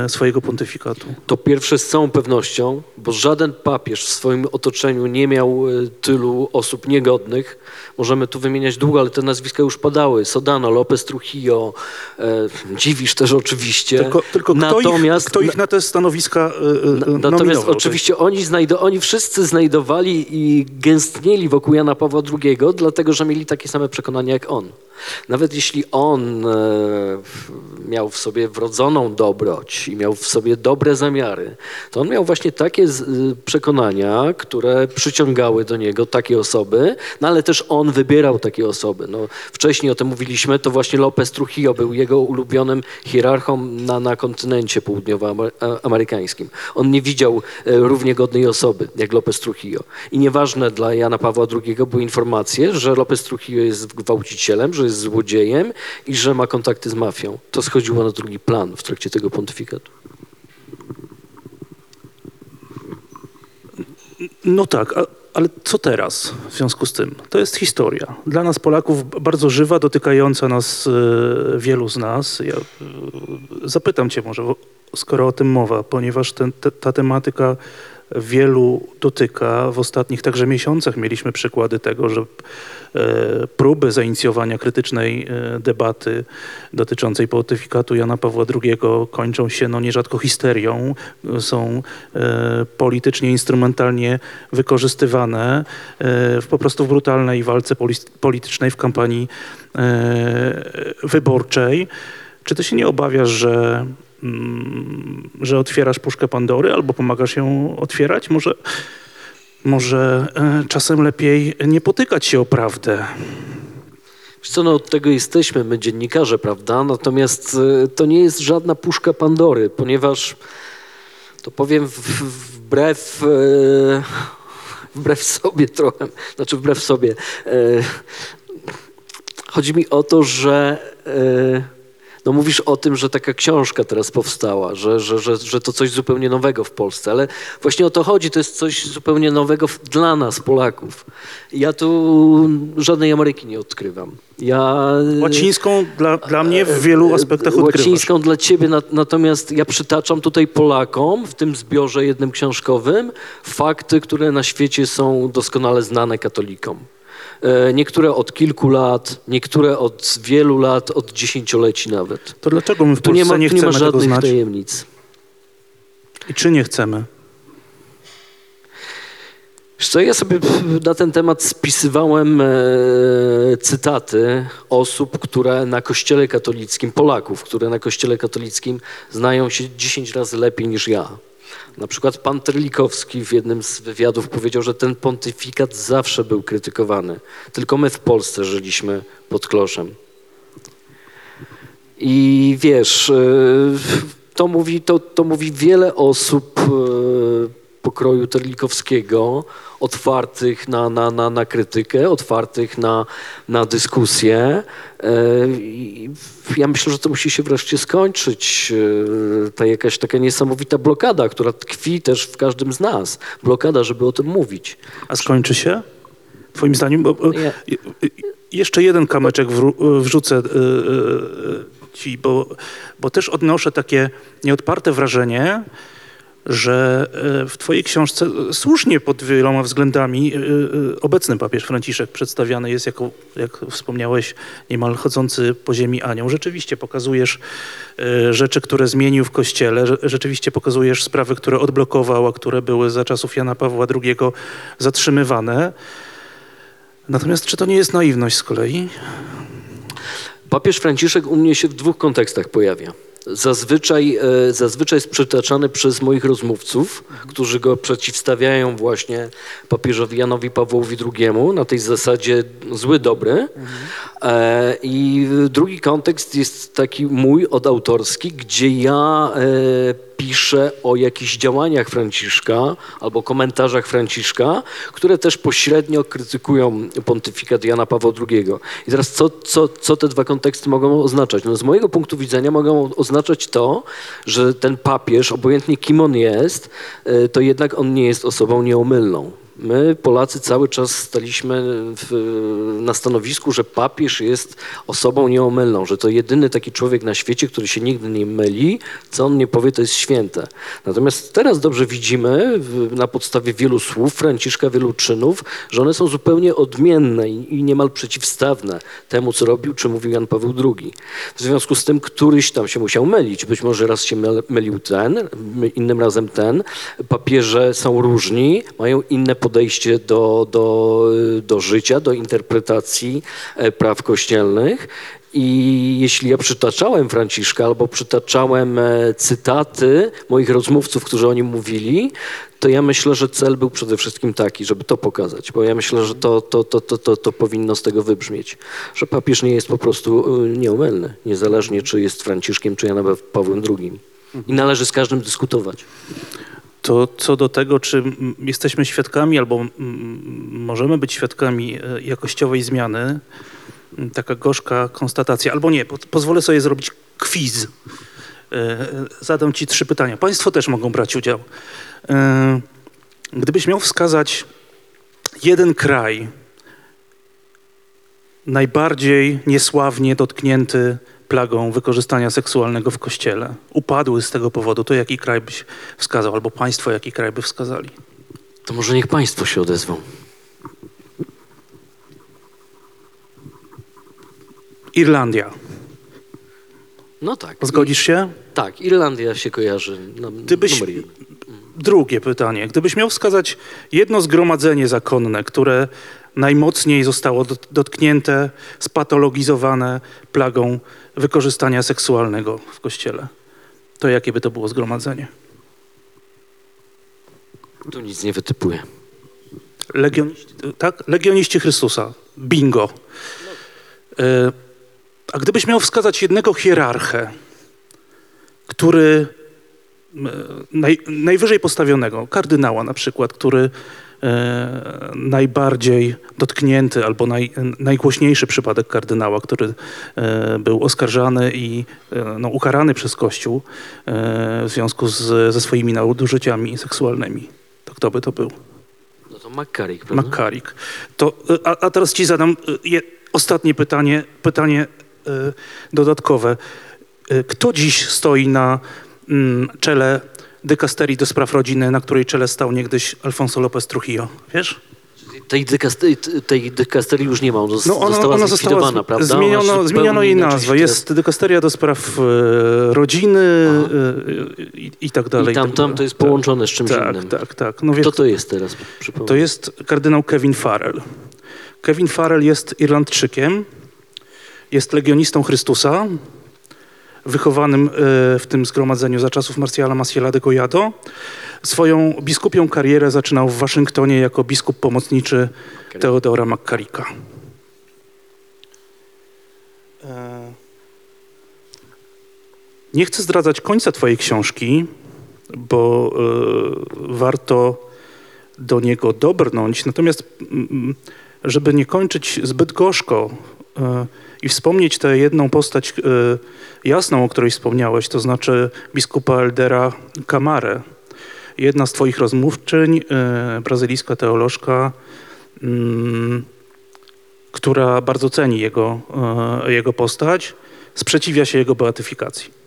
swojego pontyfikatu. To pierwsze z całą pewnością, bo żaden papież w swoim otoczeniu nie miał e, tylu osób niegodnych. Możemy tu wymieniać długo, ale te nazwiska już padały. Sodano, López Trujillo, e, Dziwisz też oczywiście. Tylko, tylko kto, natomiast, ich, kto ich na te stanowiska y, y, Natomiast nominował? oczywiście oni, znajdo, oni wszyscy znajdowali i gęstnieli wokół Jana Pawła II, dlatego że mieli takie same przekonania jak on. Nawet jeśli on e, miał w sobie wrodzoną dobroć i miał w sobie dobre zamiary, to on miał właśnie takie y, przekonania, które przyciągały do niego takie osoby, no ale też on wybierał takie osoby. No, wcześniej o tym mówiliśmy, to właśnie López Trujillo był jego ulubionym hierarchą na, na kontynencie południowoamerykańskim. On nie widział e, równie godnej osoby jak López Trujillo. I nieważne dla Jana Pawła II były informacje, że López Trujillo jest gwałcicielem, że jest złodziejem i że ma kontakty z mafią. To schodziło na drugi plan w trakcie tego pontyfikatu. No tak, a, ale co teraz w związku z tym? To jest historia. Dla nas Polaków bardzo żywa, dotykająca nas, e, wielu z nas. Ja e, zapytam cię może, skoro o tym mowa, ponieważ ten, te, ta tematyka wielu dotyka. W ostatnich także miesiącach mieliśmy przykłady tego, że e, próby zainicjowania krytycznej e, debaty dotyczącej pontyfikatu Jana Pawła II kończą się no, nierzadko histerią, są e, politycznie, instrumentalnie wykorzystywane w, po prostu w brutalnej walce politycznej w kampanii wyborczej. Czy ty się nie obawiasz, że, że otwierasz puszkę Pandory albo pomagasz ją otwierać? Może, może e, czasem lepiej nie potykać się o prawdę. Wiesz co, no od tego jesteśmy, my dziennikarze, prawda? Natomiast e, to nie jest żadna puszka Pandory, ponieważ to powiem wbrew, e, wbrew sobie trochę, znaczy wbrew sobie. Chodzi mi o to, że no mówisz o tym, że taka książka teraz powstała, że, że, że, że to coś zupełnie nowego w Polsce, ale właśnie o to chodzi, to jest coś zupełnie nowego dla nas, Polaków. Ja tu żadnej Ameryki nie odkrywam. Ja Łacińską dla, dla mnie w wielu aspektach odkrywasz. Łacińską dla ciebie, nat- natomiast ja przytaczam tutaj Polakom w tym zbiorze jednym książkowym fakty, które na świecie są doskonale znane katolikom. E, Niektóre od kilku lat, niektóre od wielu lat, od dziesięcioleci nawet. To dlaczego my w Tu Polsce nie ma, nie, tu nie ma chcemy tego żadnych znać? tajemnic. I czy nie chcemy? Co, ja sobie na ten temat spisywałem e, cytaty osób, które na kościele katolickim, Polaków, które na kościele katolickim znają się 10 razy lepiej niż ja. Na przykład pan Terlikowski w jednym z wywiadów powiedział, że ten pontyfikat zawsze był krytykowany. Tylko my w Polsce żyliśmy pod kloszem. I wiesz, e, to mówi, to, to mówi wiele osób e, pokroju Terlikowskiego, otwartych na, na, na, na krytykę, otwartych na, na dyskusję. E, i Ja myślę, że to musi się wreszcie skończyć. E, Ta jakaś taka niesamowita blokada, która tkwi też w każdym z nas. Blokada, żeby o tym mówić. A skończy się? Twoim zdaniem? Bo, Nie. je- jeszcze jeden kamyczek wrzucę y, ci, bo, bo też odnoszę takie nieodparte wrażenie, że y, w twojej książce słusznie pod wieloma względami y, y, obecny papież Franciszek przedstawiany jest jako, jak wspomniałeś, niemal chodzący po ziemi anioł. Rzeczywiście pokazujesz rzeczy, które zmienił w Kościele, Rze- rzeczywiście pokazujesz sprawy, które odblokował, a które były za czasów Jana Pawła II zatrzymywane. Natomiast czy to nie jest naiwność z kolei? Papież Franciszek u mnie się w dwóch kontekstach pojawia. Zazwyczaj, e, zazwyczaj jest przytaczany przez moich rozmówców, którzy go przeciwstawiają właśnie papieżowi Janowi Pawłowi II na tej zasadzie zły, dobry. E, I drugi kontekst jest taki mój, odautorski, gdzie ja e, piszę o jakichś działaniach Franciszka albo komentarzach Franciszka, które też pośrednio krytykują pontyfikat Jana Pawła II. I teraz co, co, co te dwa konteksty mogą oznaczać? No z mojego punktu widzenia mogą oznaczać to, że ten papież, obojętnie kim on jest, y, to jednak on nie jest osobą nieomylną. My, Polacy, cały czas staliśmy w, na stanowisku, że papież jest osobą nieomylną, że to jedyny taki człowiek na świecie, który się nigdy nie myli, co on nie powie, to jest święte. Natomiast teraz dobrze widzimy w, na podstawie wielu słów Franciszka, wielu czynów, że one są zupełnie odmienne i, i niemal przeciwstawne temu, co robił czy mówił Jan Paweł II. W związku z tym któryś tam się musiał mylić. Być może raz się myl- mylił ten, innym razem ten. Papieże są różni, mają inne podejście do, do, do życia, do interpretacji e, praw kościelnych. I jeśli ja przytaczałem Franciszka albo przytaczałem e, cytaty moich rozmówców, którzy o nim mówili, to ja myślę, że cel był przede wszystkim taki, żeby to pokazać, bo ja myślę, że to, to, to, to, to, to powinno z tego wybrzmieć, że papież nie jest po prostu y, nieomylny, niezależnie czy jest Franciszkiem, czy Janem Pawłem II. I należy z każdym dyskutować. To co do tego, czy jesteśmy świadkami albo możemy być świadkami e, jakościowej zmiany, taka gorzka konstatacja, albo nie, po, pozwolę sobie zrobić quiz. E, Zadam ci trzy pytania. Państwo też mogą brać udział. E, Gdybyś miał wskazać jeden kraj najbardziej niesławnie dotknięty plagą wykorzystania seksualnego w kościele, upadły z tego powodu, to jaki kraj byś wskazał, albo państwo jaki kraj by wskazali? To może niech państwo się odezwą. Irlandia. No tak. Zgodzisz się? Tak, Irlandia się kojarzy. No, Gdybyś, drugie pytanie. Gdybyś miał wskazać jedno zgromadzenie zakonne, które najmocniej zostało dot- dotknięte, spatologizowane plagą wykorzystania seksualnego w kościele, to jakie by to było zgromadzenie? Tu nic nie wytypuję. Legioniści, tak? Legioniści Chrystusa. Bingo. E, A gdybyś miał wskazać jednego hierarchę, który m, naj, najwyżej postawionego, kardynała na przykład, który e, najbardziej dotknięty albo naj, najgłośniejszy przypadek kardynała, który e, był oskarżany i e, no, ukarany przez Kościół w związku z, ze swoimi nadużyciami seksualnymi. To kto by to był? No to McCarrick, prawda? To, a, a teraz ci zadam je, ostatnie pytanie, pytanie dodatkowe. Kto dziś stoi na mm, czele dykasterii do spraw rodziny, na której czele stał niegdyś Alfonso López Trujillo? Wiesz? Tej, dykasterii, tej dykasterii już nie ma, ona No ona, została ona zlikwidowana, została, prawda? Zmieniono, zmieniono jej nazwę. Jest dykasteria do spraw y, rodziny y, i, i tak dalej. I tam, tak tam to jest Tak, połączone z czymś Tak, innym. tak, tak. No wiesz, Kto to jest teraz? Przypomnę. To jest kardynał Kevin Farrell. Kevin Farrell jest Irlandczykiem, jest legionistą Chrystusa, wychowanym e, w tym zgromadzeniu za czasów Marciala Maciela de Collado. Swoją biskupią karierę zaczynał w Waszyngtonie jako biskup pomocniczy Teodora McCarricka. E, Nie chcę zdradzać końca twojej książki, bo e, warto do niego dobrnąć. Natomiast, mm, żeby nie kończyć zbyt gorzko i wspomnieć tę jedną postać e, jasną, o której wspomniałeś, to znaczy biskupa Eldera Camarę. Jedna z twoich rozmówczyń, e, brazylijska teolożka, mm, która bardzo ceni jego, e, jego postać, sprzeciwia się jego beatyfikacji.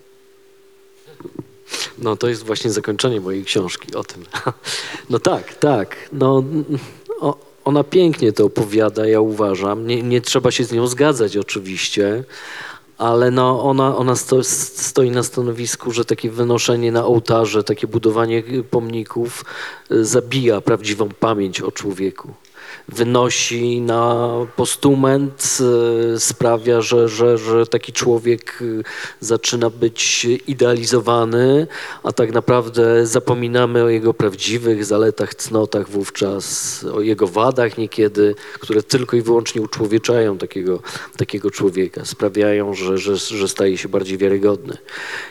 No to jest właśnie zakończenie mojej książki o tym. No tak, tak. No, o, ona pięknie to opowiada, ja uważam. Nie, nie trzeba się z nią zgadzać oczywiście, ale no ona, ona sto, stoi na stanowisku, że takie wynoszenie na ołtarze, takie budowanie pomników y, zabija prawdziwą pamięć o człowieku. Wynosi na postument, y, sprawia, że, że, że taki człowiek y, zaczyna być idealizowany, a tak naprawdę zapominamy o jego prawdziwych zaletach, cnotach wówczas, o jego wadach niekiedy, które tylko i wyłącznie uczłowieczają takiego, takiego człowieka, sprawiają, że, że, że staje się bardziej wiarygodny.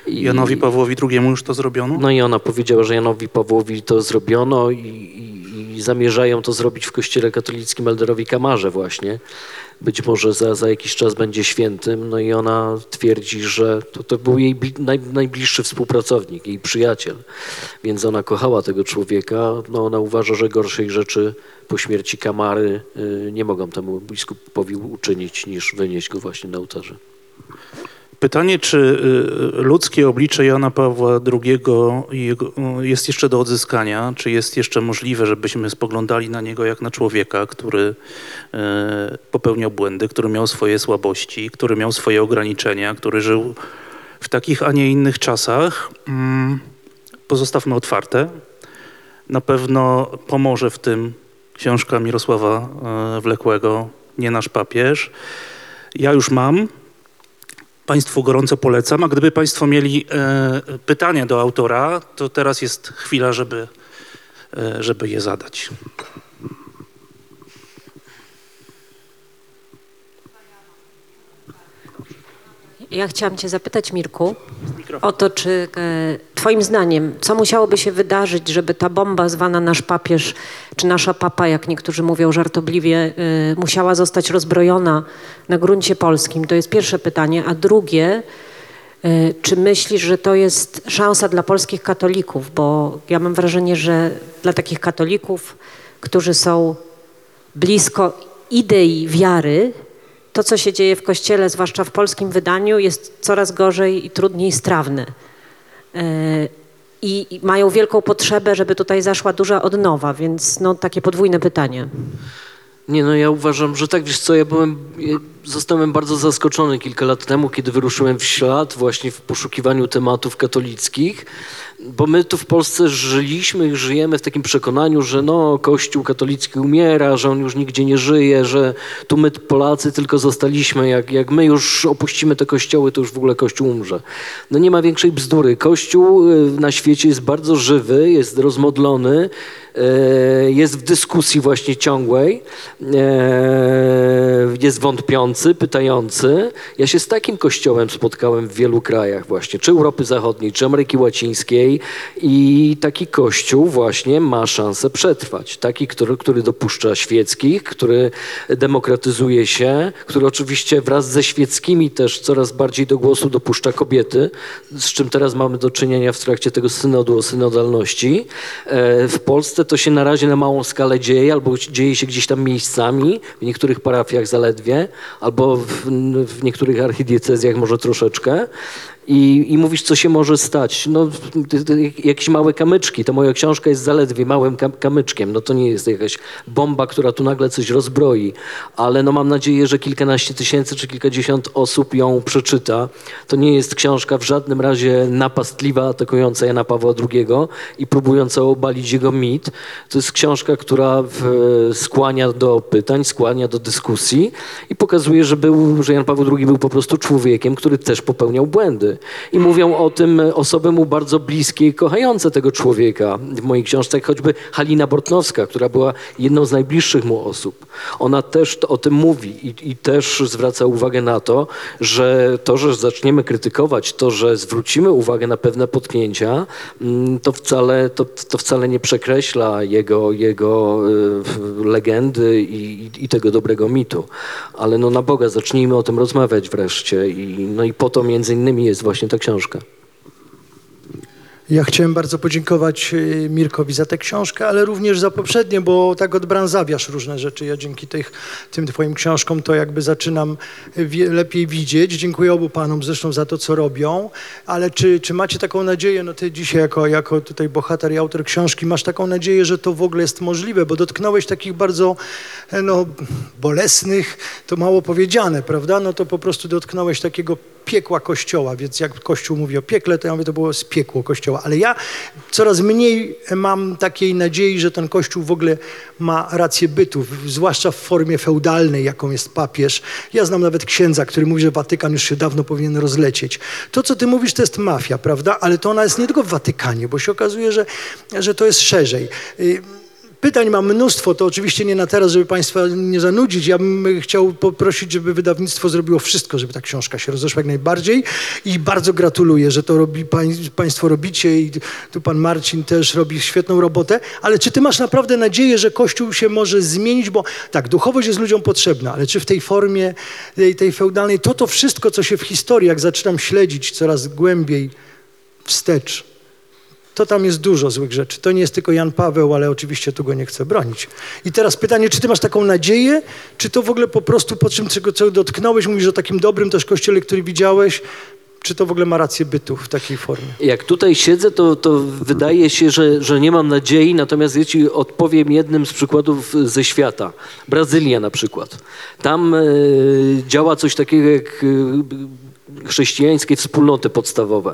I- Janowi Pawłowi II już to zrobiono? no i ona powiedziała, że Janowi Pawłowi to zrobiono i, i zamierzają to zrobić w kościele katolickim Elderowi Kamarze właśnie. Być może za, za jakiś czas będzie świętym. No i ona twierdzi, że to, to był jej naj, najbliższy współpracownik, jej przyjaciel. Więc ona kochała tego człowieka. No ona uważa, że gorszej rzeczy po śmierci Kamary y, nie mogą temu biskupowi uczynić, niż wynieść go właśnie na ołtarze. Pytanie, czy y, ludzkie oblicze Jana Pawła II y, jest jeszcze do odzyskania? Czy jest jeszcze możliwe, żebyśmy spoglądali na niego jak na człowieka, który y, popełniał błędy, który miał swoje słabości, który miał swoje ograniczenia, który żył w takich, a nie innych czasach? Mm, Pozostawmy otwarte. Na pewno pomoże w tym książka Mirosława Wlekłego, Nie nasz papież. Ja już mam. Państwu gorąco polecam, a gdyby Państwo mieli e, pytania do autora, to teraz jest chwila, żeby, e, żeby je zadać. Ja chciałam Cię zapytać, Mirku, o to, czy e, Twoim zdaniem, co musiałoby się wydarzyć, żeby ta bomba zwana nasz papież, czy nasza papa, jak niektórzy mówią żartobliwie, e, musiała zostać rozbrojona na gruncie polskim? To jest pierwsze pytanie. A drugie, e, czy myślisz, że to jest szansa dla polskich katolików? Bo ja mam wrażenie, że dla takich katolików, którzy są blisko idei wiary, to, co się dzieje w kościele, zwłaszcza w polskim wydaniu, jest coraz gorzej i trudniej strawne. E, I mają wielką potrzebę, żeby tutaj zaszła duża odnowa, więc no, takie podwójne pytanie. Nie, no ja uważam, że tak, wiesz co, ja byłem, zostałem bardzo zaskoczony kilka lat temu, kiedy wyruszyłem w ślad właśnie w poszukiwaniu tematów katolickich, bo my tu w Polsce żyliśmy i żyjemy w takim przekonaniu, że no, Kościół katolicki umiera, że on już nigdzie nie żyje, że tu my Polacy tylko zostaliśmy, jak, jak my już opuścimy te kościoły, to już w ogóle Kościół umrze. No nie ma większej bzdury. Kościół y, na świecie jest bardzo żywy, jest rozmodlony, e, jest w dyskusji właśnie ciągłej, e, jest wątpiący, pytający. Ja się z takim kościołem spotkałem w wielu krajach właśnie, czy Europy Zachodniej, czy Ameryki Łacińskiej i taki kościół właśnie ma szansę przetrwać. Taki, który, który dopuszcza świeckich, który demokratyzuje się, który oczywiście wraz ze świeckimi też coraz bardziej do głosu dopuszcza kobiety, z czym teraz mamy do czynienia w trakcie tego synodu o synodalności. E, W Polsce to się na razie na małą skalę dzieje, albo dzieje się gdzieś tam miejscami, w niektórych parafiach zaledwie, albo w, w niektórych archidiecezjach może troszeczkę. I, I mówisz, co się może stać. No, jakieś małe kamyczki. Ta moja książka jest zaledwie małym kam- kamyczkiem. No to nie jest jakaś bomba, która tu nagle coś rozbroi. Ale no mam nadzieję, że kilkanaście tysięcy czy kilkadziesiąt osób ją przeczyta. To nie jest książka w żadnym razie napastliwa, atakująca Jana Pawła II i próbująca obalić jego mit. To jest książka, która w, skłania do pytań, skłania do dyskusji i pokazuje, że, był, że Jan Paweł II był po prostu człowiekiem, który też popełniał błędy. I mówią o tym osoby mu bardzo bliskie i kochające tego człowieka. W mojej książce choćby Halina Bortnowska, która była jedną z najbliższych mu osób. Ona też o tym mówi i, i też zwraca uwagę na to, że to, że zaczniemy krytykować, to, że zwrócimy uwagę na pewne potknięcia, mm, to wcale, to, to wcale nie przekreśla jego, jego y, legendy i, i tego dobrego mitu. Ale no na Boga, zacznijmy o tym rozmawiać wreszcie i, no i po to między innymi jest właśnie ta książka. Ja chciałem bardzo podziękować y, Mirkowi za tę książkę, ale również za poprzednie, bo tak odbranzawiasz różne rzeczy. Ja dzięki tych, tym twoim książkom to jakby zaczynam wie, lepiej widzieć. Dziękuję obu panom zresztą za to, co robią, ale czy, czy macie taką nadzieję, no ty dzisiaj jako, jako tutaj bohater i autor książki masz taką nadzieję, że to w ogóle jest możliwe, bo dotknąłeś takich bardzo e, no, bolesnych, to mało powiedziane, prawda? No to po prostu dotknąłeś takiego piekła Kościoła, więc jak Kościół mówi o piekle, to ja mówię, to było z piekło Kościoła. Ale ja coraz mniej mam takiej nadziei, że ten Kościół w ogóle ma rację bytu, zwłaszcza w formie feudalnej, jaką jest papież. Ja znam nawet księdza, który mówi, że Watykan już się dawno powinien rozlecieć. To, co ty mówisz, to jest mafia, prawda? Ale to ona jest nie tylko w Watykanie, bo się okazuje, że, że to jest szerzej. Pytań mam mnóstwo, to oczywiście nie na teraz, żeby Państwa nie zanudzić. Ja bym chciał poprosić, żeby wydawnictwo zrobiło wszystko, żeby ta książka się rozeszła jak najbardziej. I bardzo gratuluję, że to robi, pań, Państwo robicie i tu Pan Marcin też robi świetną robotę, ale czy Ty masz naprawdę nadzieję, że Kościół się może zmienić, bo tak, duchowość jest ludziom potrzebna, ale czy w tej formie tej, tej feudalnej, to to wszystko, co się w historii, jak zaczynam śledzić coraz głębiej wstecz, to tam jest dużo złych rzeczy. To nie jest tylko Jan Paweł, ale oczywiście tu go nie chcę bronić. I teraz pytanie, czy ty masz taką nadzieję, czy to w ogóle po prostu po czym, czego, co dotknąłeś, mówisz o takim dobrym też kościele, który widziałeś, czy to w ogóle ma rację bytu w takiej formie? Jak tutaj siedzę, to, to wydaje się, że, że nie mam nadziei, natomiast ja ci odpowiem jednym z przykładów ze świata. Brazylia na przykład. Tam e, działa coś takiego jak e, chrześcijańskie wspólnoty podstawowe.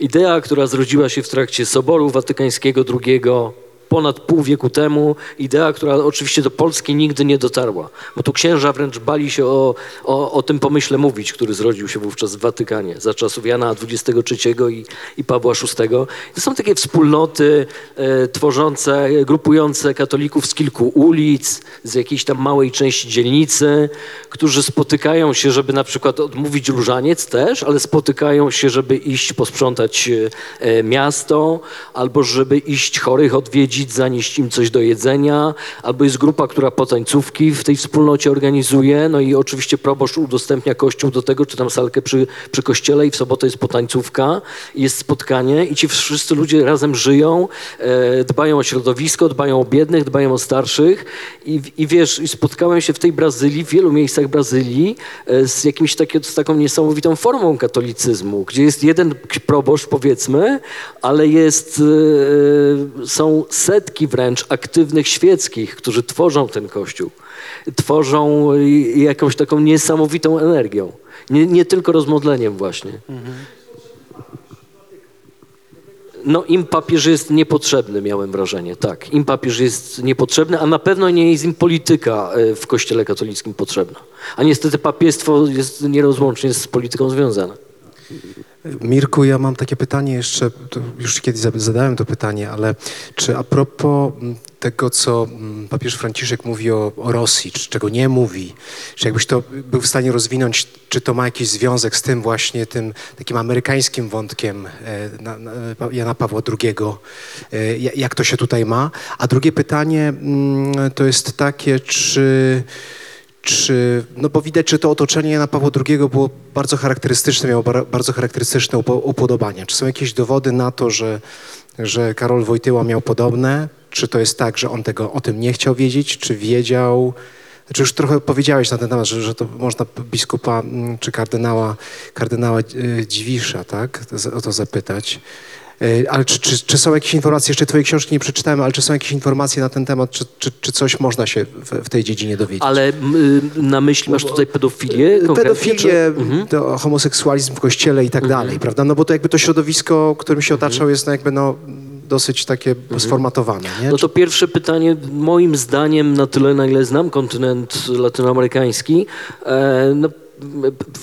Idea, która zrodziła się w trakcie Soboru Watykańskiego II ponad pół wieku temu, idea, która oczywiście do Polski nigdy nie dotarła, bo tu księża wręcz bali się o, o, o tym pomyśle mówić, który zrodził się wówczas w Watykanie za czasów Jana XXIII i, i Pawła VI. To są takie wspólnoty e, tworzące, grupujące katolików z kilku ulic, z jakiejś tam małej części dzielnicy, którzy spotykają się, żeby na przykład odmówić różaniec też, ale spotykają się, żeby iść posprzątać e, miasto, albo żeby iść chorych odwiedzić, zanieść im coś do jedzenia, albo jest grupa, która potańcówki w tej wspólnocie organizuje, no i oczywiście proboszcz udostępnia kościół do tego, czy tam salkę przy, przy kościele i w sobotę jest potańcówka, jest spotkanie i ci wszyscy ludzie razem żyją, e, dbają o środowisko, dbają o biednych, dbają o starszych. I, i wiesz, spotkałem się w tej Brazylii, w wielu miejscach Brazylii e, z jakimś takie, z taką niesamowitą formą katolicyzmu, gdzie jest jeden proboszcz powiedzmy, ale jest, e, są setki wręcz aktywnych świeckich, którzy tworzą ten kościół. Tworzą jakąś taką niesamowitą energią. Nie, nie tylko rozmodleniem właśnie. No im papież jest niepotrzebny, miałem wrażenie, tak. Im papież jest niepotrzebny, a na pewno nie jest im polityka e, w kościele katolickim potrzebna. A niestety papiestwo jest nierozłącznie z polityką związane. Mirku, ja mam takie pytanie jeszcze, już kiedyś za- zadałem to pytanie, ale czy a propos mm, tego, co mm, papież Franciszek mówi o, o Rosji, czy czego nie mówi, czy jakbyś to był w stanie rozwinąć, czy to ma jakiś związek z tym właśnie, tym takim amerykańskim wątkiem e, na, na, Jana Pawła II, e, ja- jak to się tutaj ma? A drugie pytanie mm, to jest takie, czy czy, no bo widać, że to otoczenie Jana Pawła II było bardzo charakterystyczne, miało bar, bardzo charakterystyczne upo, upodobania. Czy są jakieś dowody na to, że, że Karol Wojtyła miał podobne? Czy to jest tak, że on tego o tym nie chciał wiedzieć, czy wiedział? Znaczy już trochę powiedziałeś na ten temat, że, że to można biskupa mm, czy kardynała, kardynała e, Dziwisza, tak, o to zapytać. E, Ale czy, czy, czy są jakieś informacje, jeszcze twojej książki nie przeczytałem, ale czy są jakieś informacje na ten temat, czy, czy, czy coś można się w, w tej dziedzinie dowiedzieć? Ale y, na myśli masz tutaj pedofilię konkretnie? pedofilię, Mhm. to homoseksualizm w kościele i tak dalej, prawda? No bo to jakby to środowisko, którym się otaczał jest no jakby no dosyć takie sformatowane, nie? No to pierwsze pytanie, moim zdaniem, na tyle, na ile znam kontynent latynoamerykański, e, no,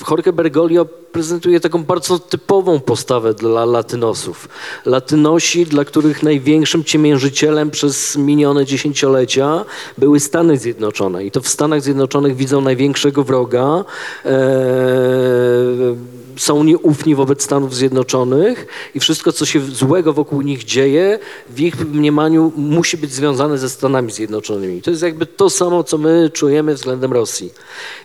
Jorge Bergoglio prezentuje taką bardzo typową postawę dla latynosów. Latynosi, dla których największym ciemiężycielem przez minione dziesięciolecia były Stany Zjednoczone. I to w Stanach Zjednoczonych widzą największego wroga. E, są nieufni wobec Stanów Zjednoczonych i wszystko, co się złego wokół nich dzieje, w ich mniemaniu musi być związane ze Stanami Zjednoczonymi. To jest jakby to samo, co my czujemy względem Rosji.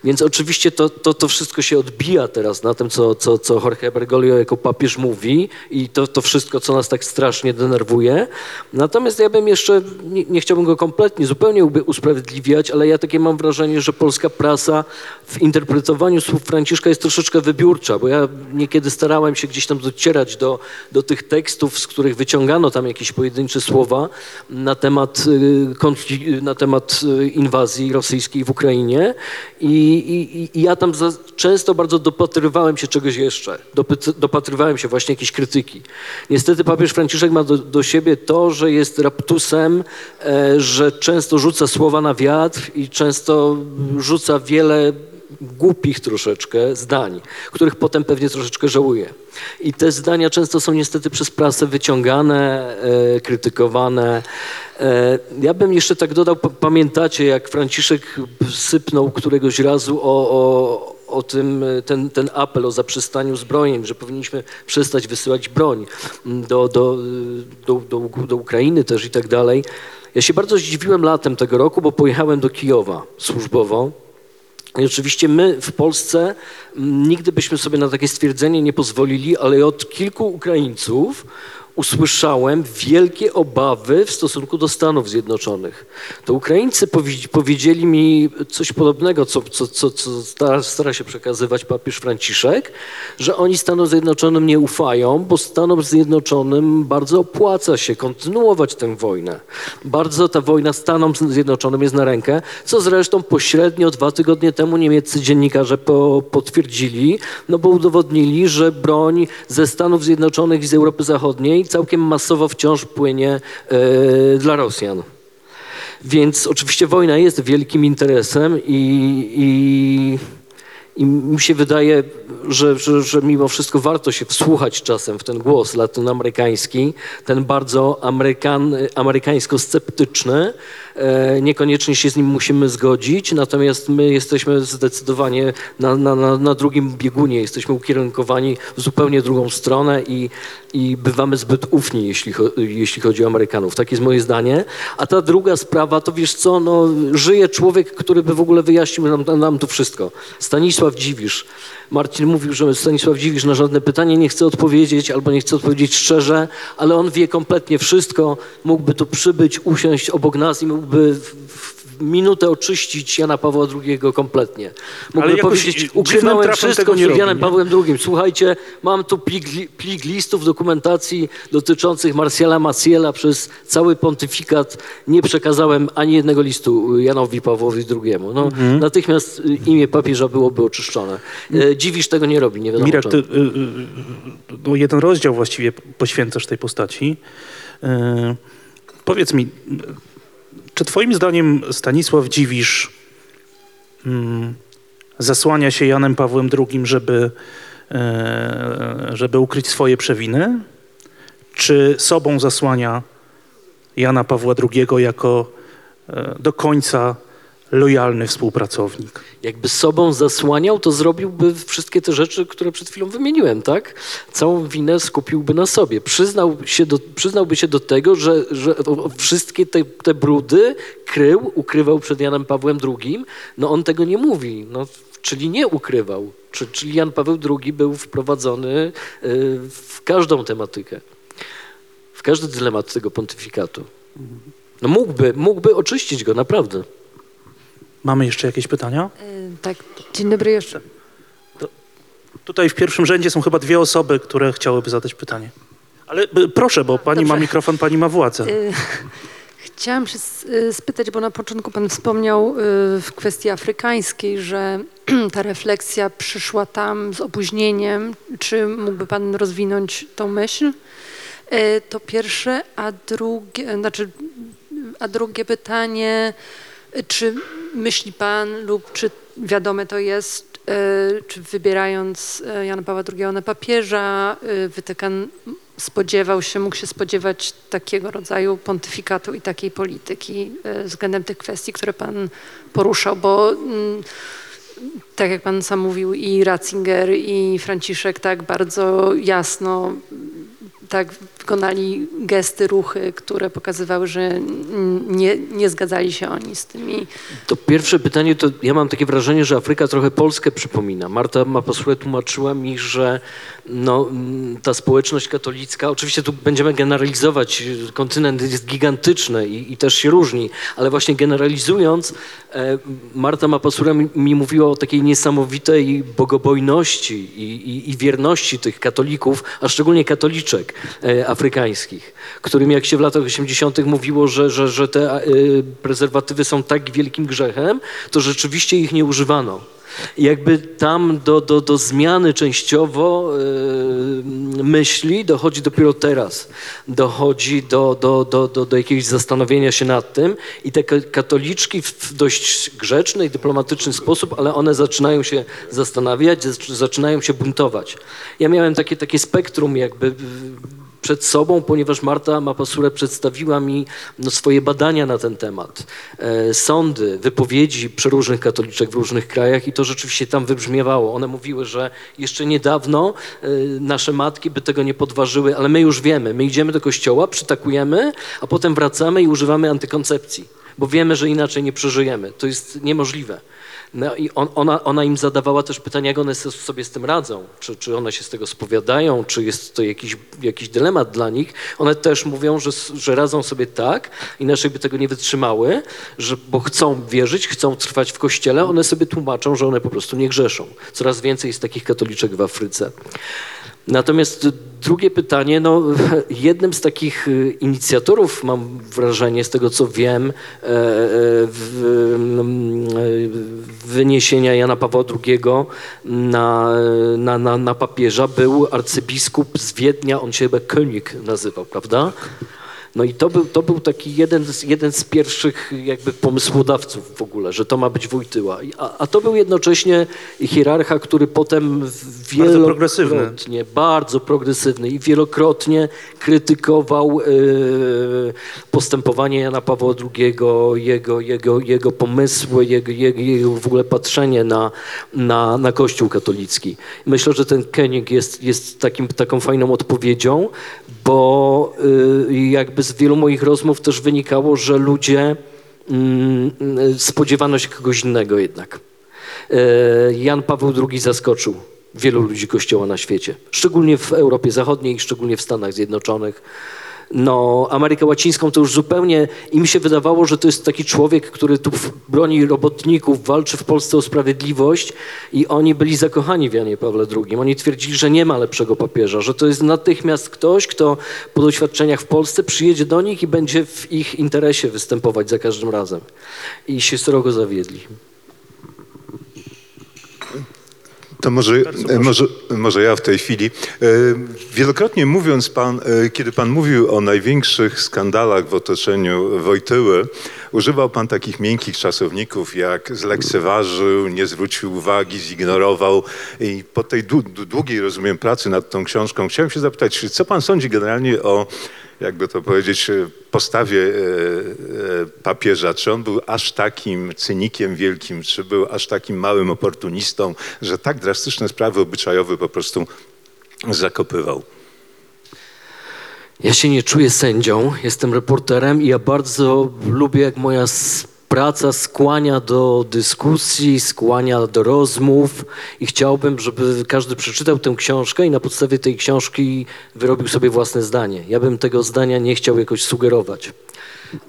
Więc oczywiście to, to, to wszystko się odbija teraz na tym, co, co, co Jorge Bergoglio jako papież mówi i to, to wszystko, co nas tak strasznie denerwuje. Natomiast ja bym jeszcze, nie, nie chciałbym go kompletnie, zupełnie usprawiedliwiać, ale ja takie mam wrażenie, że polska prasa w interpretowaniu słów Franciszka jest troszeczkę wybiórcza, bo ja niekiedy starałem się gdzieś tam docierać do, do tych tekstów, z których wyciągano tam jakieś pojedyncze słowa na temat, y, na temat y, inwazji rosyjskiej w Ukrainie i, i, i ja tam za, często bardzo dopatrywałem się czegoś jeszcze, Dopyt, dopatrywałem się właśnie jakiejś krytyki. Niestety papież Franciszek ma do, do siebie to, że jest raptusem, e, że często rzuca słowa na wiatr i często rzuca wiele głupich troszeczkę zdań, których potem pewnie troszeczkę żałuje. I te zdania często są niestety przez prasę wyciągane, e, krytykowane. E, ja bym jeszcze tak dodał, pamiętacie jak Franciszek sypnął któregoś razu o, o, o tym, e, ten, ten apel o zaprzestaniu zbrojeń, że powinniśmy przestać wysyłać broń do, do, do, do, do Ukrainy też i tak dalej. Ja się bardzo zdziwiłem latem tego roku, bo pojechałem do Kijowa służbowo. I oczywiście my w Polsce m, nigdy byśmy sobie na takie stwierdzenie nie pozwolili, ale od kilku Ukraińców usłyszałem wielkie obawy w stosunku do Stanów Zjednoczonych. To Ukraińcy powi- powiedzieli mi coś podobnego, co, co, co, co stara, stara się przekazywać papież Franciszek, że oni Stanom Zjednoczonym nie ufają, bo Stanom Zjednoczonym bardzo opłaca się kontynuować tę wojnę. Bardzo ta wojna Stanom Zjednoczonym jest na rękę, co zresztą pośrednio dwa tygodnie temu niemieccy dziennikarze po, potwierdzili, no bo udowodnili, że broń ze Stanów Zjednoczonych i z Europy Zachodniej całkiem masowo wciąż płynie e, dla Rosjan. Więc oczywiście wojna jest wielkim interesem i, i, i mi się wydaje, że, że, że mimo wszystko warto się wsłuchać czasem w ten głos latynoamerykański, ten bardzo amerykan, amerykańsko-sceptyczny. E, niekoniecznie się z nim musimy zgodzić, natomiast my jesteśmy zdecydowanie na, na, na, drugim biegunie, jesteśmy ukierunkowani w zupełnie drugą stronę i, i bywamy zbyt ufni, jeśli, jeśli chodzi o Amerykanów. Tak jest moje zdanie. A ta druga sprawa, to wiesz co, no, żyje człowiek, który by w ogóle wyjaśnił nam, nam to wszystko. Stanisław Dziwisz. Marcin mówił, że Stanisław Dziwisz na żadne pytanie nie chce odpowiedzieć albo nie chce odpowiedzieć szczerze, ale on wie kompletnie wszystko. Mógłby tu przybyć, usiąść obok nas i mógłby w, w minutę oczyścić Jana Pawła II kompletnie. Mógłby powiedzieć, ukrywałem wszystko przed robi, Janem nie? Pawłem II. Słuchajcie, mam tu plik, li- plik listów dokumentacji dotyczących Marsjala Maciela przez cały pontyfikat. Nie przekazałem ani jednego listu Janowi Pawłowi II. No, Mhm. Natychmiast y, imię papieża byłoby oczyszczone. E, Dziwisz tego nie robi, nie wiadomo czemu. ty, y, y, no jeden rozdział właściwie poświęcasz tej postaci. Y, powiedz mi, czy twoim zdaniem Stanisław Dziwisz mm, zasłania się Janem Pawłem II, żeby, y, żeby ukryć swoje przewiny? Czy sobą zasłania Jana Pawła II jako y, do końca lojalny współpracownik? Jakby sobą zasłaniał, to zrobiłby wszystkie te rzeczy, które przed chwilą wymieniłem, tak? Całą winę skupiłby na sobie. Przyznał się do, przyznałby się do tego, że, że wszystkie te, te brudy krył, ukrywał przed Janem Pawłem II. No on tego nie mówi, no, czyli nie ukrywał. Czy- Czyli Jan Paweł II był wprowadzony y, w każdą tematykę, w każdy dylemat tego pontyfikatu. No mógłby, mógłby oczyścić go, naprawdę. Mamy jeszcze jakieś pytania? Y, Tak, dzień dobry jeszcze. Tutaj w pierwszym rzędzie są chyba dwie osoby, które chciałyby zadać pytanie. Ale y, proszę, bo pani ma Dobrze. mikrofon, pani ma władzę. Y, Chciałam się spytać, bo na początku pan wspomniał w kwestii afrykańskiej, że ta refleksja przyszła tam z opóźnieniem. Czy mógłby pan rozwinąć tą myśl? To pierwsze, a drugie, znaczy, a drugie pytanie, czy myśli pan lub czy wiadome to jest, e, czy wybierając e, Jana Pawła II na papieża, e, Watykan spodziewał się, mógł się spodziewać takiego rodzaju pontyfikatu i takiej polityki względem tych kwestii, które pan poruszał, bo mm, tak jak pan sam mówił, i Ratzinger, i Franciszek tak bardzo jasno tak wykonali gesty, ruchy, które pokazywały, że nie, nie zgadzali się oni z tymi To pierwsze pytanie, to ja mam takie wrażenie, że Afryka trochę Polskę przypomina. Marta Mapasule tłumaczyła mi, że no, ta społeczność katolicka, oczywiście tu będziemy generalizować, kontynent jest gigantyczny i, i też się różni, ale właśnie generalizując, e, Marta Mapasule mi, mi mówiła o takiej niesamowitej bogobojności i, i, i wierności tych katolików, a szczególnie katoliczek e, afrykańskich, którym jak się w latach 80. mówiło, że, że, że te e, prezerwatywy są tak wielkim grzechem, to rzeczywiście ich nie używano. Jakby tam do, do, do zmiany częściowo e, myśli dochodzi dopiero teraz. Dochodzi do, do, do, do, do jakiegoś zastanowienia się nad tym i te ka- katoliczki w dość grzeczny i dyplomatyczny sposób, ale one zaczynają się zastanawiać, zac- zaczynają się buntować. Ja miałem takie, takie spektrum jakby przed sobą, ponieważ Marta Mapasure przedstawiła mi no, swoje badania na ten temat. E, sądy, wypowiedzi przeróżnych katoliczek w różnych krajach i to rzeczywiście tam wybrzmiewało. One mówiły, że jeszcze niedawno e, nasze matki by tego nie podważyły, ale my już wiemy. My idziemy do kościoła, przytakujemy, a potem wracamy i używamy antykoncepcji, bo wiemy, że inaczej nie przeżyjemy. To jest niemożliwe. No i on, ona, ona im zadawała też pytania, jak one so- sobie z tym radzą. Czy, czy one się z tego spowiadają, czy jest to jakiś, jakiś dylemat dla nich. One też mówią, że, że radzą sobie tak, inaczej by tego nie wytrzymały, że, bo chcą wierzyć, chcą trwać w kościele. One sobie tłumaczą, że one po prostu nie grzeszą. Coraz więcej jest takich katoliczek w Afryce. Natomiast drugie pytanie, no jednym z takich y, inicjatorów, mam wrażenie, z tego co wiem, e, e, mm, e, wyniesienia Jana Pawła II na, na, na, na papieża był arcybiskup z Wiednia, on się chyba König nazywał, prawda? No i to był, to był taki jeden z, jeden z pierwszych jakby pomysłodawców w ogóle, że to ma być Wojtyła. A, a to był jednocześnie hierarcha, który potem w- Bardzo progresywny. wielokrotnie, bardzo progresywny i wielokrotnie krytykował e, postępowanie Jana Pawła II, jego, jego, jego pomysły, jego, jego, jego w ogóle patrzenie na, na, na Kościół katolicki. Myślę, że ten Koenig jest, jest takim, taką fajną odpowiedzią, bo y, jakby z wielu moich rozmów też wynikało, że ludzie mm, y, spodziewano się kogoś innego jednak. E, Jan Paweł II zaskoczył wielu ludzi Kościoła na świecie, szczególnie w Europie Zachodniej szczególnie w Stanach Zjednoczonych. No, Amerykę Łacińską to już zupełnie im się wydawało, że to jest taki człowiek, który tu broni robotników, walczy w Polsce o sprawiedliwość i oni byli zakochani w Janie Pawle II. Oni twierdzili, że nie ma lepszego papieża, że to jest natychmiast ktoś, kto po doświadczeniach w Polsce przyjedzie do nich i będzie w ich interesie występować za każdym razem. I się srogo zawiedli. To może, może, może ja w tej chwili. E, Wielokrotnie mówiąc pan, e, kiedy pan mówił o największych skandalach w otoczeniu Wojtyły, używał pan takich miękkich czasowników jak zlekceważył, nie zwrócił uwagi, zignorował. I po tej dłu- dłu- długiej, rozumiem, pracy nad tą książką chciałem się zapytać, co pan sądzi generalnie o jakby to powiedzieć, e, postawie e, e, papieża. Czy on był aż takim cynikiem wielkim, czy był aż takim małym oportunistą, że tak drastyczne sprawy obyczajowe po prostu zakopywał? Ja się nie czuję sędzią, jestem reporterem i ja bardzo lubię, jak moja praca skłania do dyskusji, skłania do rozmów i chciałbym, żeby każdy przeczytał tę książkę i na podstawie tej książki wyrobił sobie własne zdanie. Ja bym tego zdania nie chciał jakoś sugerować.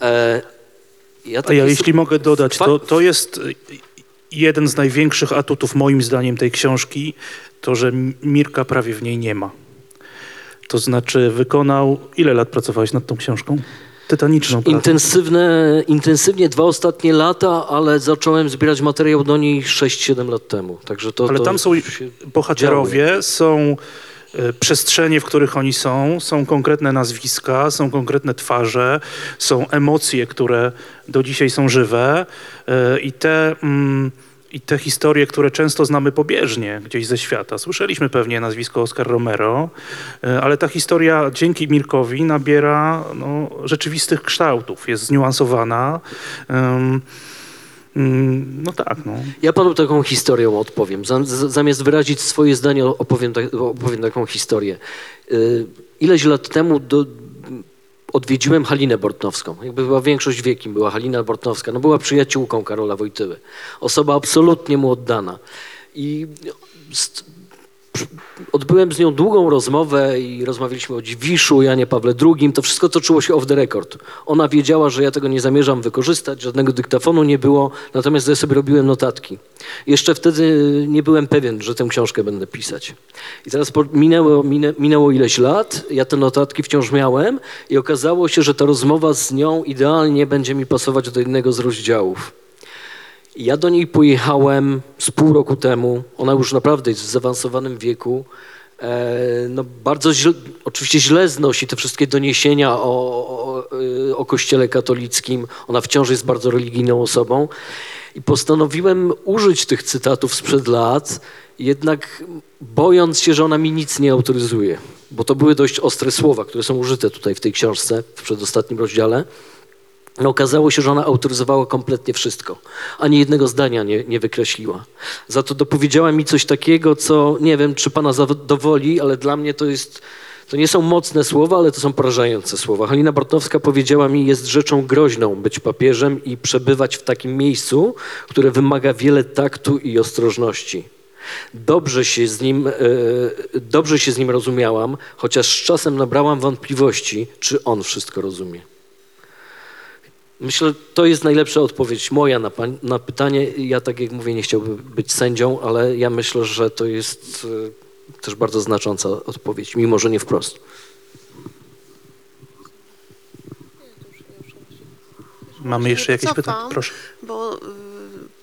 E, ja A ja s- jeśli mogę dodać, to, to jest jeden z największych atutów moim zdaniem tej książki, to że Mirka prawie w niej nie ma. To znaczy wykonał, ile lat pracowałeś nad tą książką? Tytaniczną pracę. Intensywne, intensywnie dwa ostatnie lata, ale zacząłem zbierać materiał do niej 6-7 lat temu. Także to, Ale to tam są bohaterowie, są e, przestrzenie, w których oni są, są konkretne nazwiska, są konkretne twarze, są emocje, które do dzisiaj są żywe e, i te mm, i te historie, które często znamy pobieżnie gdzieś ze świata. Słyszeliśmy pewnie nazwisko Oscar Romero, e, ale ta historia dzięki Mirkowi nabiera no, rzeczywistych kształtów, jest zniuansowana. Mm, no tak, no. Ja panu taką historię odpowiem. Zamiast wyrazić swoje zdanie, opowiem, opowiem taką historię. Y, Ileś lat temu do, odwiedziłem Halinę Bortnowską. Jakby była większość wiekiem, była Halina Bortnowska. No była przyjaciółką Karola Wojtyły. Osoba absolutnie mu oddana. I odbyłem z nią długą rozmowę i rozmawialiśmy o Dziwiszu, Janie Pawle II. To wszystko toczyło się off the record. Ona wiedziała, że ja tego nie zamierzam wykorzystać, żadnego dyktafonu nie było, natomiast ja sobie robiłem notatki. Jeszcze wtedy nie byłem pewien, że tę książkę będę pisać. I teraz minęło, minę, minęło ileś lat, ja te notatki wciąż miałem i okazało się, że ta rozmowa z nią idealnie będzie mi pasować do jednego z rozdziałów. Ja do niej pojechałem z pół roku temu. Ona już naprawdę jest w zaawansowanym wieku. E, no bardzo źle, oczywiście źle znosi te wszystkie doniesienia o, o, y, o Kościele katolickim. Ona wciąż jest bardzo religijną osobą. I postanowiłem użyć tych cytatów sprzed lat, jednak bojąc się, że ona mi nic nie autoryzuje. Bo to były dość ostre słowa, które są użyte tutaj w tej książce, w przedostatnim rozdziale. No, okazało się, że ona autoryzowała kompletnie wszystko. Ani jednego zdania nie, nie wykreśliła. Za to dopowiedziała mi coś takiego, co nie wiem, czy pana zadowoli, ale dla mnie to jest. To nie są mocne słowa, ale to są porażające słowa. Halina Bortnowska powiedziała mi, jest rzeczą groźną być papieżem i przebywać w takim miejscu, które wymaga wiele taktu i ostrożności. Dobrze się z nim, e, dobrze się z nim rozumiałam, chociaż z czasem nabrałam wątpliwości, czy on wszystko rozumie. Myślę, że to jest najlepsza odpowiedź moja na, pań, na pytanie. Ja, tak jak mówię, nie chciałbym być sędzią, ale ja myślę, że to jest e, też bardzo znacząca odpowiedź, mimo że nie wprost. Mamy jeszcze jakieś Cofam, pytania? Proszę. Bo y,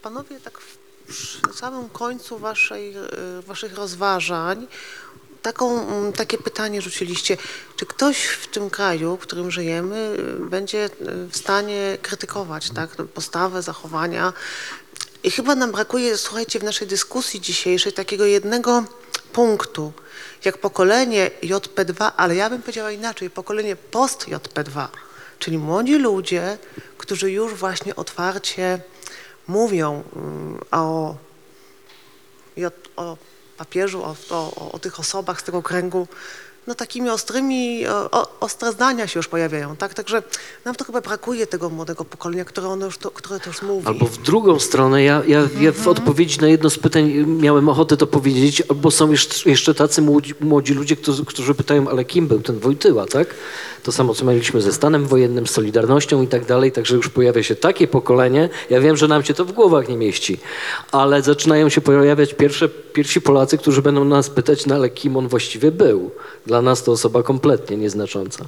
panowie tak w, samym końcu waszej, y, waszych rozważań taką, mm, takie pytanie rzuciliście. Czy ktoś w tym kraju, w którym żyjemy, y, będzie y, w stanie krytykować tak, postawę, zachowania? I chyba nam brakuje, słuchajcie, w naszej dyskusji dzisiejszej takiego jednego punktu, jak pokolenie JP2, ale ja bym powiedziała inaczej, pokolenie post-JP2, czyli młodzi ludzie, którzy już właśnie otwarcie mówią mm, o, o papieżu, o, o, o tych osobach z tego kręgu, no takimi ostrymi, o, ostre zdania się już pojawiają, tak? Także nam to chyba brakuje tego młodego pokolenia, które, ono już to, które to już mówi. Albo w drugą stronę, ja, ja, ja w odpowiedzi na jedno z pytań miałem ochotę to powiedzieć, albo są jeszcze, jeszcze tacy młodzi, młodzi ludzie, którzy, którzy pytają, ale kim był ten Wojtyła, tak? To samo, co mieliśmy ze stanem wojennym, z Solidarnością i tak dalej, także już pojawia się takie pokolenie, ja wiem, że nam się to w głowach nie mieści, ale zaczynają się pojawiać pierwsze, pierwsi Polacy, którzy będą nas pytać, no ale kim on właściwie był? Dla nas to osoba kompletnie nieznacząca.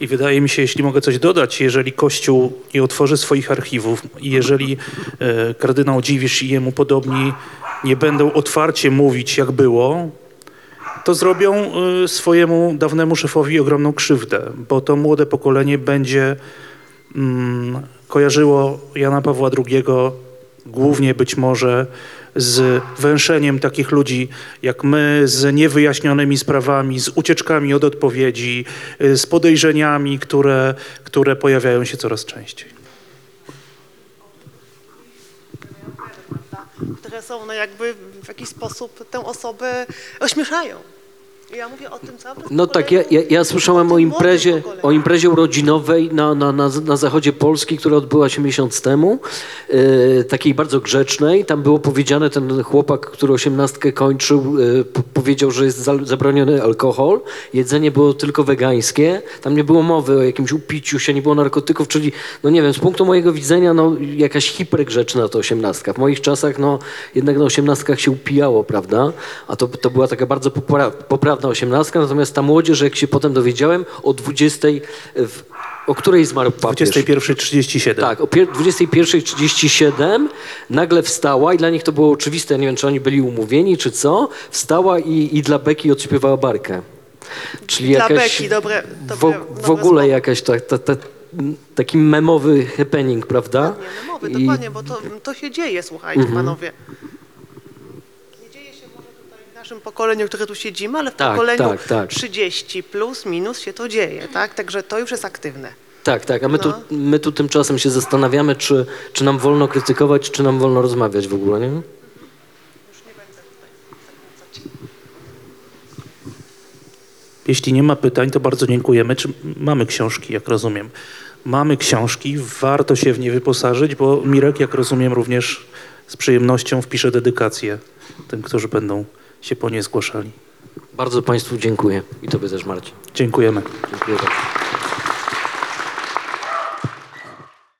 I wydaje mi się, jeśli mogę coś dodać, jeżeli Kościół nie otworzy swoich archiwów i jeżeli e, kardynał Dziwisz i jemu podobni nie będą otwarcie mówić, jak było, to zrobią e, swojemu dawnemu szefowi ogromną krzywdę, bo to młode pokolenie będzie mm, kojarzyło Jana Pawła II głównie być może z węszeniem takich ludzi jak my, z niewyjaśnionymi sprawami, z ucieczkami od odpowiedzi, z podejrzeniami, które, które pojawiają się coraz częściej. które są no jakby w jakiś sposób tę osobę ośmieszają. Ja mówię o tym całym No tak, ja, ja, ja słyszałem o imprezie, o imprezie urodzinowej na, na, na, na zachodzie Polski, która odbyła się miesiąc temu, e, takiej bardzo grzecznej. Tam było powiedziane, ten chłopak, który osiemnastkę kończył, p- powiedział, że jest za, zabroniony alkohol, jedzenie było tylko wegańskie, tam nie było mowy o jakimś upiciu się, nie było narkotyków, czyli, no nie wiem, z punktu mojego widzenia, no jakaś hipergrzeczna to osiemnastka. W moich czasach, no jednak na osiemnastkach się upijało, prawda? A to, to była taka bardzo popra- poprawna osiemnastka, natomiast ta młodzież, jak się potem dowiedziałem, o 20, w, o której zmarł papież? 21.37. Tak, o pier- 21.37 nagle wstała i dla nich to było oczywiste, nie wiem, czy oni byli umówieni, czy co, wstała i, i dla Beki odśpiewała barkę. Czyli Dla jakaś, Beki, dobre- w, dobre- w dobre ogóle słowo. jakaś ta, ta, ta, taki memowy happening, prawda? Dokładnie, no mowy, I- dokładnie, bo to, to się dzieje, słuchajcie, Mhm. panowie. Nie dzieje się może tutaj w naszym pokoleniu, które tu siedzimy, ale w Tak, pokoleniu tak, tak. 30 plus, minus się to dzieje, tak? Także to już jest aktywne. Tak, tak, a my, No. tu, my tu tymczasem się zastanawiamy, czy, czy nam wolno krytykować, czy nam wolno rozmawiać w ogóle, nie? Jeśli nie ma pytań, to bardzo dziękujemy. Czy mamy książki, jak rozumiem? Mamy książki, warto się w nie wyposażyć, bo Mirek, jak rozumiem, również z przyjemnością wpisze dedykację tym, którzy będą się po nie zgłaszali. Bardzo Państwu dziękuję i Tobie też, Marcin. Dziękujemy. Dziękuję bardzo.